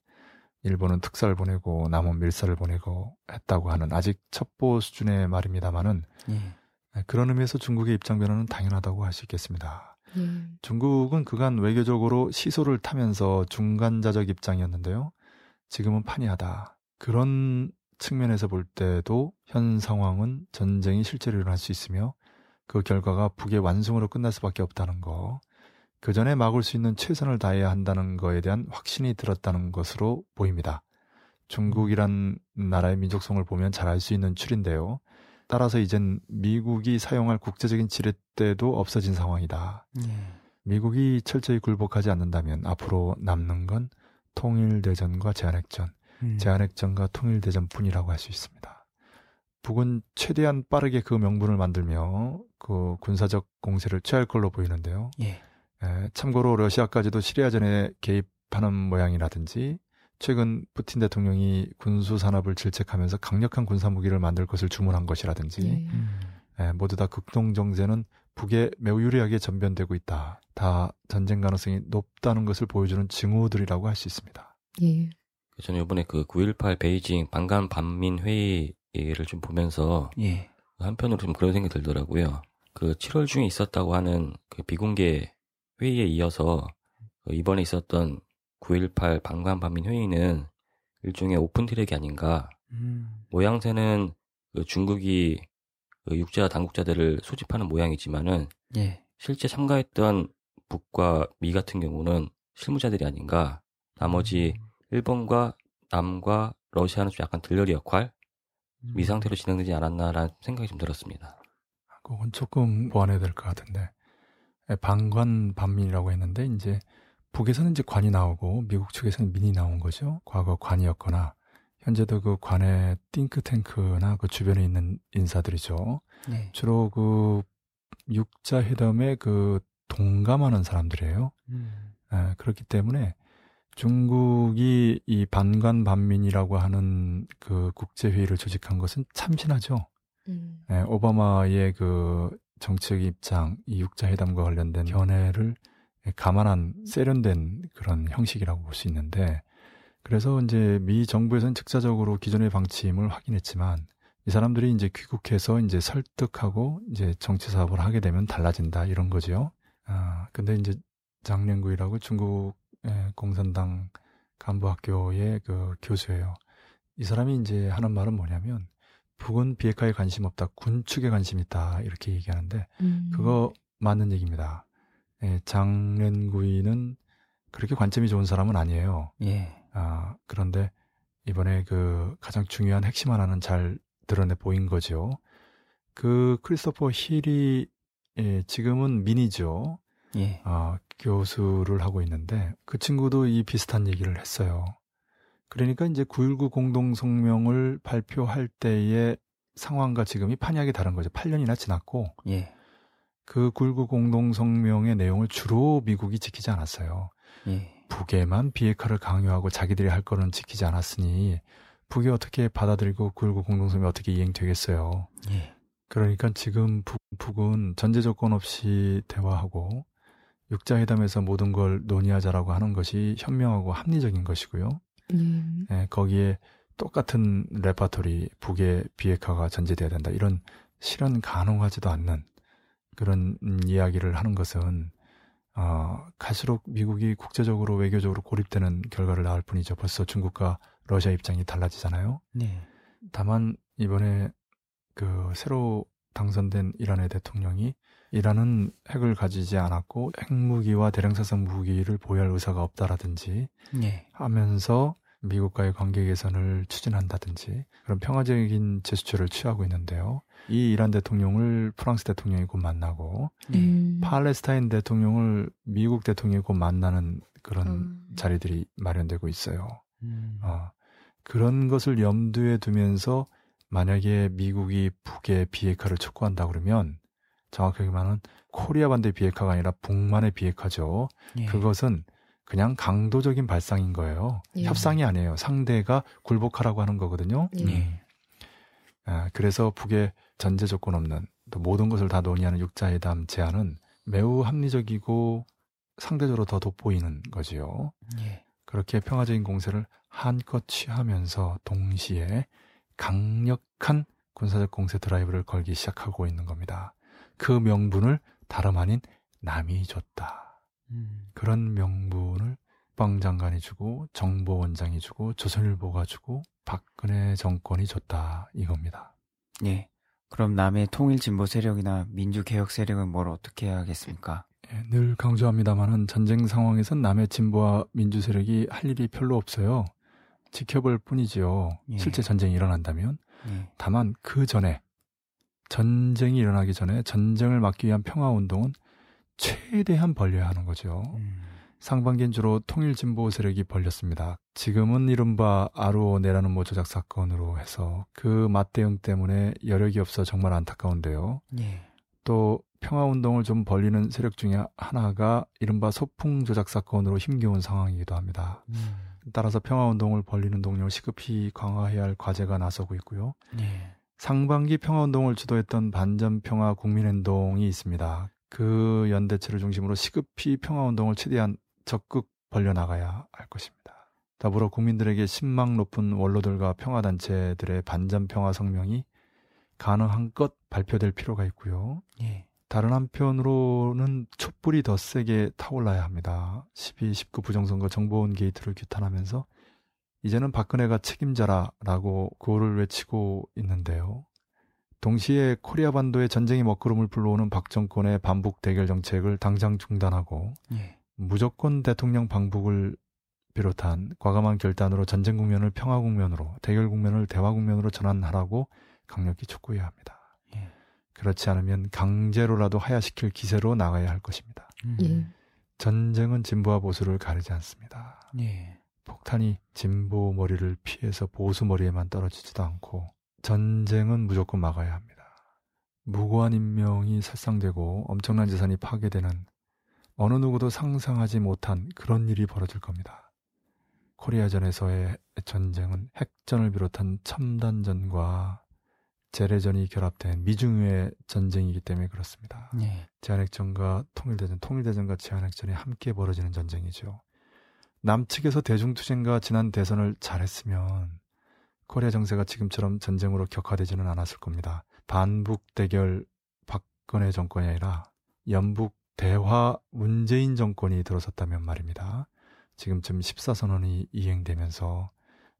일본은 특사를 보내고 남은 밀사를 보내고 했다고 하는 아직 첩보 수준의 말입니다만은 예. 그런 의미에서 중국의 입장 변화는 당연하다고 할 수 있겠습니다. 예. 중국은 그간 외교적으로 시소를 타면서 중간자적 입장이었는데요. 지금은 판이하다. 그런 측면에서 볼 때도 현 상황은 전쟁이 실제로 일어날 수 있으며 그 결과가 북의 완승으로 끝날 수밖에 없다는 거. 그 전에 막을 수 있는 최선을 다해야 한다는 거에 대한 확신이 들었다는 것으로 보입니다. 중국이란 나라의 민족성을 보면 잘 알 수 있는 추리인데요. 따라서 이젠 미국이 사용할 국제적인 지렛대도 없어진 상황이다. 예. 미국이 철저히 굴복하지 않는다면 앞으로 남는 건 통일대전과 제한핵전, 음. 제한핵전과 통일대전뿐이라고 할 수 있습니다. 북은 최대한 빠르게 그 명분을 만들며 그 군사적 공세를 취할 걸로 보이는데요. 예. 에, 참고로 러시아까지도 시리아 전에 개입하는 모양이라든지 최근 푸틴 대통령이 군수 산업을 질책하면서 강력한 군사 무기를 만들 것을 주문한 것이라든지 예. 음. 예, 모두 다 극동 정세는 북에 매우 유리하게 전변되고 있다. 다 전쟁 가능성이 높다는 것을 보여주는 징후들이라고 할 수 있습니다. 예. 저는 이번에 그 9.18 베이징 반간 반민 회의를 좀 보면서 예. 한편으로 좀 그런 생각이 들더라고요. 그 7월 중에 있었다고 하는 그 비공개 회의에 이어서 그 이번에 있었던 9.18 반간 반민 회의는 일종의 오픈 트랙이 아닌가. 음. 모양새는 그 중국이 그 육자 당국자들을 소집하는 모양이지만은 예. 실제 참가했던 북과 미 같은 경우는 실무자들이 아닌가. 나머지 음. 일본과 남과 러시아는 좀 약간 들러리 역할 음. 이 상태로 진행되지 않았나라는 생각이 좀 들었습니다. 그건 조금 보완해야 될 것 같은데 예, 반관 반민이라고 했는데 이제 북에서는 이제 관이 나오고 미국 측에서는 민이 나온 거죠. 과거 관이었거나 현재도 그 관의 띵크탱크나 그 주변에 있는 인사들이죠. 네. 주로 그 육자 회담에 그 동감하는 사람들이에요. 음. 예, 그렇기 때문에 중국이 이 반관 반민이라고 하는 그 국제 회의를 조직한 것은 참신하죠. 음. 예, 오바마의 그 정책 입장, 이 육자 회담과 관련된 견해를 감안한 세련된 그런 형식이라고 볼 수 있는데 그래서 이제 미 정부에서는 즉자적으로 기존의 방침을 확인했지만 이 사람들이 이제 귀국해서 이제 설득하고 이제 정치 사업을 하게 되면 달라진다 이런 거죠. 아, 근데 이제 장련구이라고 중국 의 공산당 간부 학교의 그 교수예요. 이 사람이 이제 하는 말은 뭐냐면 북은 비핵화에 관심 없다, 군 측에 관심 있다 이렇게 얘기하는데 음. 그거 맞는 얘기입니다. 예, 장련구이는 그렇게 관점이 좋은 사람은 아니에요. 예. 아, 그런데 이번에 그 가장 중요한 핵심 하나는 잘 드러내 보인 거죠. 그 크리스토퍼 힐이 예, 지금은 민이죠. 예. 아, 교수를 하고 있는데 그 친구도 이 비슷한 얘기를 했어요. 그러니까 이제 9.19 공동성명을 발표할 때의 상황과 지금이 판이하게 다른 거죠. 8년이나 지났고 예. 그9.19 공동성명의 내용을 주로 미국이 지키지 않았어요. 예. 북에만 비핵화를 강요하고 자기들이 할 거는 지키지 않았으니 북이 어떻게 받아들이고 9.19 공동성명이 어떻게 이행되겠어요. 예. 그러니까 지금 북, 북은 전제 조건 없이 대화하고 육자회담에서 모든 걸 논의하자라고 하는 것이 현명하고 합리적인 것이고요. 예. 예, 거기에 똑같은 레파토리 북의 비핵화가 전제돼야 된다. 이런 실현 가능하지도 않는 그런 음, 이야기를 하는 것은 어, 갈수록 미국이 국제적으로 외교적으로 고립되는 결과를 낳을 뿐이죠. 벌써 중국과 러시아 입장이 달라지잖아요. 네. 다만 이번에 그 새로 당선된 이란의 대통령이 이란은 핵을 가지지 않았고 핵무기와 대량사상 무기를 보유할 의사가 없다라든지 예. 하면서 미국과의 관계 개선을 추진한다든지 그런 평화적인 제스처를 취하고 있는데요. 이 이란 대통령을 프랑스 대통령이 곧 만나고 네. 음. 팔레스타인 대통령을 미국 대통령이 곧 만나는 그런 음. 자리들이 마련되고 있어요. 음. 어, 그런 것을 염두에 두면서 만약에 미국이 북의 비핵화를 촉구한다 그러면 정확하게 말하면 코리아 반대 비핵화가 아니라 북만의 비핵화죠. 예. 그것은 그냥 강도적인 발상인 거예요. 예. 협상이 아니에요. 상대가 굴복하라고 하는 거거든요. 예. 예. 아, 그래서 북의 전제 조건 없는 또 모든 것을 다 논의하는 육자회담 제안은 매우 합리적이고 상대적으로 더 돋보이는 거지요. 예. 그렇게 평화적인 공세를 한껏 취하면서 동시에 강력한 군사적 공세 드라이브를 걸기 시작하고 있는 겁니다. 그 명분을 다름 아닌 남이 줬다. 음. 그런 명분을 국방 장관이 주고 정보원장이 주고 조선일보가 주고 박근혜 정권이 줬다 이겁니다. 예. 그럼 남의 통일 진보 세력이나 민주 개혁 세력은 뭘 어떻게 해야겠습니까? 예, 늘 강조합니다만은 전쟁 상황에선 남의 진보와 민주 세력이 할 일이 별로 없어요. 지켜볼 뿐이지요. 예. 실제 전쟁이 일어난다면. 예. 다만 그 전에 전쟁이 일어나기 전에 전쟁을 막기 위한 평화 운동은 최대한 벌려야 하는 거죠. 음. 상반기엔 주로 통일 진보 세력이 벌렸습니다. 지금은 이른바 아루오 내라는 모 조작 사건으로 해서 그 맞대응 때문에 여력이 없어 정말 안타까운데요. 예. 또 평화 운동을 좀 벌리는 세력 중에 하나가 이른바 소풍 조작 사건으로 힘겨운 상황이기도 합니다. 음. 따라서 평화운동을 벌리는 동료를 시급히 강화해야 할 과제가 나서고 있고요. 예. 상반기 평화운동을 주도했던 반전평화 국민행동이 있습니다. 그 연대체를 중심으로 시급히 평화운동을 최대한 적극 벌려나가야 할 것입니다. 더불어 국민들에게 신망 높은 원로들과 평화단체들의 반전평화 성명이 가능한 것 발표될 필요가 있고요. 예. 다른 한편으로는 촛불이 더 세게 타올라야 합니다. 12, 19 부정선거 정보원 게이트를 규탄하면서 이제는 박근혜가 책임져라라고 구호를 외치고 있는데요. 동시에 코리아 반도의 전쟁의 먹구름을 불러오는 박 정권의 반북 대결 정책을 당장 중단하고 예. 무조건 대통령 방북을 비롯한 과감한 결단으로 전쟁 국면을 평화 국면으로 대결 국면을 대화 국면으로 전환하라고 강력히 촉구해야 합니다. 예. 그렇지 않으면 강제로라도 하야시킬 기세로 나가야 할 것입니다. 음. 예. 전쟁은 진보와 보수를 가리지 않습니다. 예. 폭탄이 진보 머리를 피해서 보수 머리에만 떨어지지도 않고 전쟁은 무조건 막아야 합니다. 무고한 인명이 살상되고 엄청난 재산이 파괴되는 어느 누구도 상상하지 못한 그런 일이 벌어질 겁니다. 코리아전에서의 전쟁은 핵전을 비롯한 첨단전과 재래전이 결합된 미중유의 전쟁이기 때문에 그렇습니다. 예. 제한핵전과 통일대전, 통일대전과 제한핵전이 함께 벌어지는 전쟁이죠. 남측에서 대중투쟁과 지난 대선을 잘했으면 코리아 정세가 지금처럼 전쟁으로 격화되지는 않았을 겁니다. 반북 대결 박근혜 정권이 아니라 연북 대화 문재인 정권이 들어섰다면 말입니다. 지금쯤 14선언이 이행되면서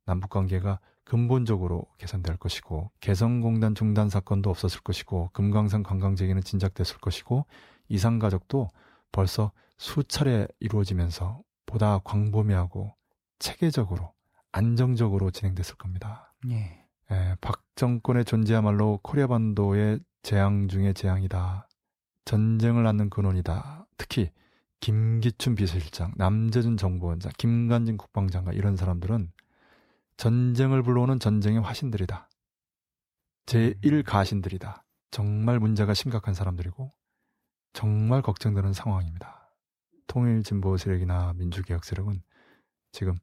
남북 관계가 근본적으로 개선될 것이고 개성공단 중단 사건도 없었을 것이고 금강산 관광재개는 진작됐을 것이고 이상가족도 벌써 수차례 이루어지면서 보다 광범위하고 체계적으로 안정적으로 진행됐을 겁니다. 예. 예, 박 정권의 존재야말로 코리아 반도의 재앙 중의 재앙이다. 전쟁을 낳는 근원이다. 특히 김기춘 비서실장, 남재준 정보원장, 김관진 국방장관 이런 사람들은 전쟁을 불러오는 전쟁의 화신들이다. 제1 가신들이다. 정말 문제가 심각한 사람들이고 정말 걱정되는 상황입니다. 통일 진보 세력이나 민주개혁 세력은 지금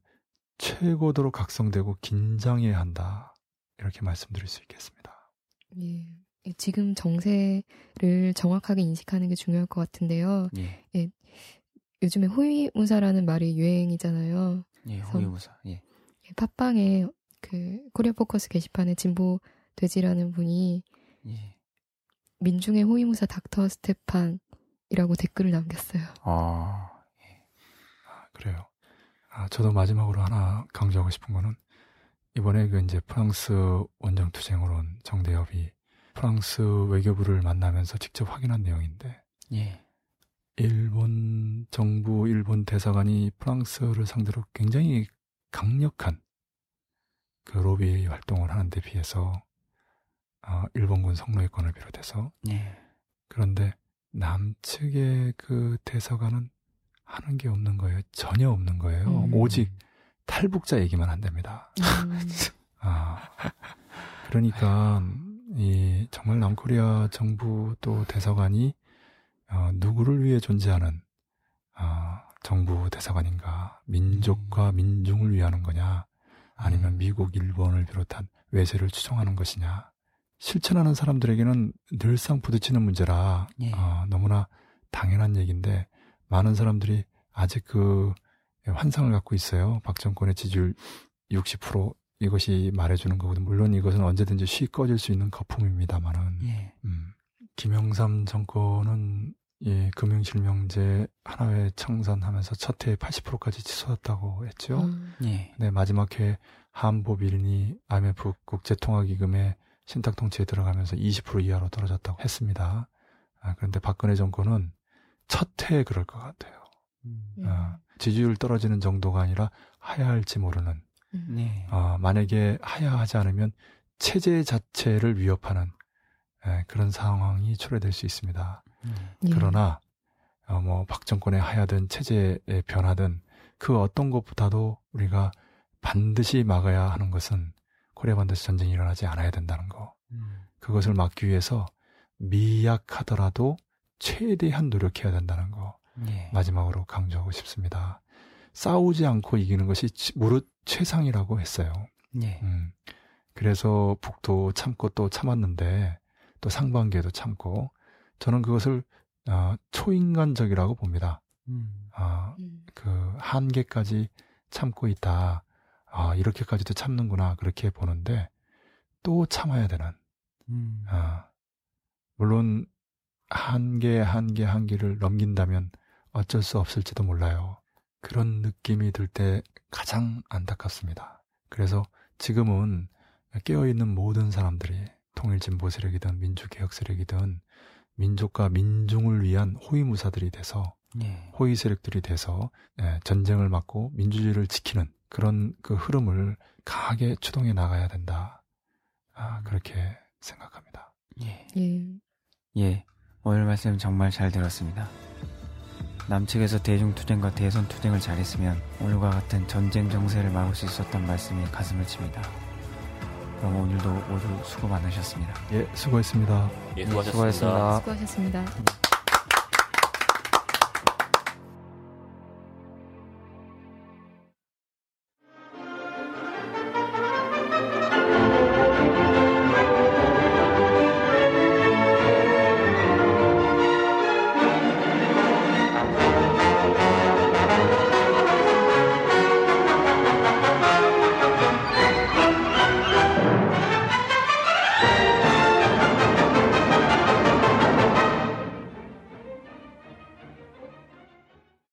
최고도로 각성되고 긴장해야 한다. 이렇게 말씀드릴 수 있겠습니다. 예. 지금 정세를 정확하게 인식하는 게 중요할 것 같은데요. 예. 요즘에 호위무사라는 말이 유행이잖아요. 예. 호위무사. 예. 팟빵에 그 코리아 포커스 게시판에 진보 돼지라는 분이 예. 민중의 호위무사 닥터 스테판이라고 댓글을 남겼어요. 아. 아, 그래요. 아, 저도 마지막으로 하나 강조하고 싶은 거는 이번에 그 이제 프랑스 원정 투쟁으로 온 정대협이 프랑스 외교부를 만나면서 직접 확인한 내용인데 예. 일본 정부 일본 대사관이 프랑스를 상대로 굉장히 강력한 그 로비 활동을 하는데 비해서 어, 일본군 성노예권을 비롯해서 예. 그런데 남측의 그 대사관은 하는 게 없는 거예요. 전혀 없는 거예요. 음. 오직 탈북자 얘기만 한답니다. 음, 아, 그러니까 이 정말 남코리아 정부 또 대사관이 어, 누구를 위해 존재하는 어, 정부 대사관인가? 민족과 민중을 위하는 거냐? 아니면 미국, 일본을 비롯한 외세를 추종하는 것이냐? 실천하는 사람들에게는 늘상 부딪히는 문제라 예. 어, 너무나 당연한 얘기인데 많은 사람들이 아직 그 환상을 갖고 있어요. 박 정권의 지지율 60% 이것이 말해주는 거거든. 물론 이것은 언제든지 쉬 꺼질 수 있는 거품입니다만은 예. 음, 김영삼 정권은 예, 금융실명제 하나회 청산하면서 첫 해에 80%까지 치솟았다고 했죠. 음, 예. 네, 마지막 해 한보 비린이 IMF 국제통화기금의 신탁통치에 들어가면서 20% 이하로 떨어졌다고 했습니다. 아, 그런데 박근혜 정권은 첫 해에 그럴 것 같아요. 음. 아, 지지율 떨어지는 정도가 아니라 하야 할지 모르는 음. 네. 아, 만약에 하야하지 않으면 체제 자체를 위협하는 예, 그런 상황이 초래될 수 있습니다. 예. 그러나 어, 뭐 박 정권의 하야든 체제의 변화든 그 어떤 것보다도 우리가 반드시 막아야 하는 것은 코리아 반도에서 전쟁이 일어나지 않아야 된다는 거. 음. 그것을 막기 위해서 미약하더라도 최대한 노력해야 된다는 거. 예. 마지막으로 강조하고 싶습니다. 싸우지 않고 이기는 것이 무릇 최상이라고 했어요. 예. 음, 그래서 북도 참고 또 참았는데 또 상반기에도 참고 저는 그것을 어, 초인간적이라고 봅니다. 음. 아, 음. 그 한계까지 참고 있다. 아, 이렇게까지도 참는구나. 그렇게 보는데 또 참아야 되는. 음. 아, 물론 한계, 한계, 한계를 넘긴다면 어쩔 수 없을지도 몰라요. 그런 느낌이 들 때 가장 안타깝습니다. 그래서 지금은 깨어있는 모든 사람들이 통일진보 세력이든 민주개혁 세력이든 민족과 민중을 위한 호위무사들이 돼서 예. 호위 세력들이 돼서 예, 전쟁을 막고 민주주의를 지키는 그런 그 흐름을 강하게 추동해 나가야 된다. 아, 그렇게 생각합니다. 예. 예. 예. 오늘 말씀 정말 잘 들었습니다. 남측에서 대중투쟁과 대선투쟁을 잘했으면 오늘과 같은 전쟁 정세를 막을 수 있었단 말씀이 가슴을 칩니다. 그럼 오늘도 모두 수고 많으셨습니다. 예, 수고했습니다. 예, 예, 수고하셨습니다. 수고하셨습니다. 수고하셨습니다.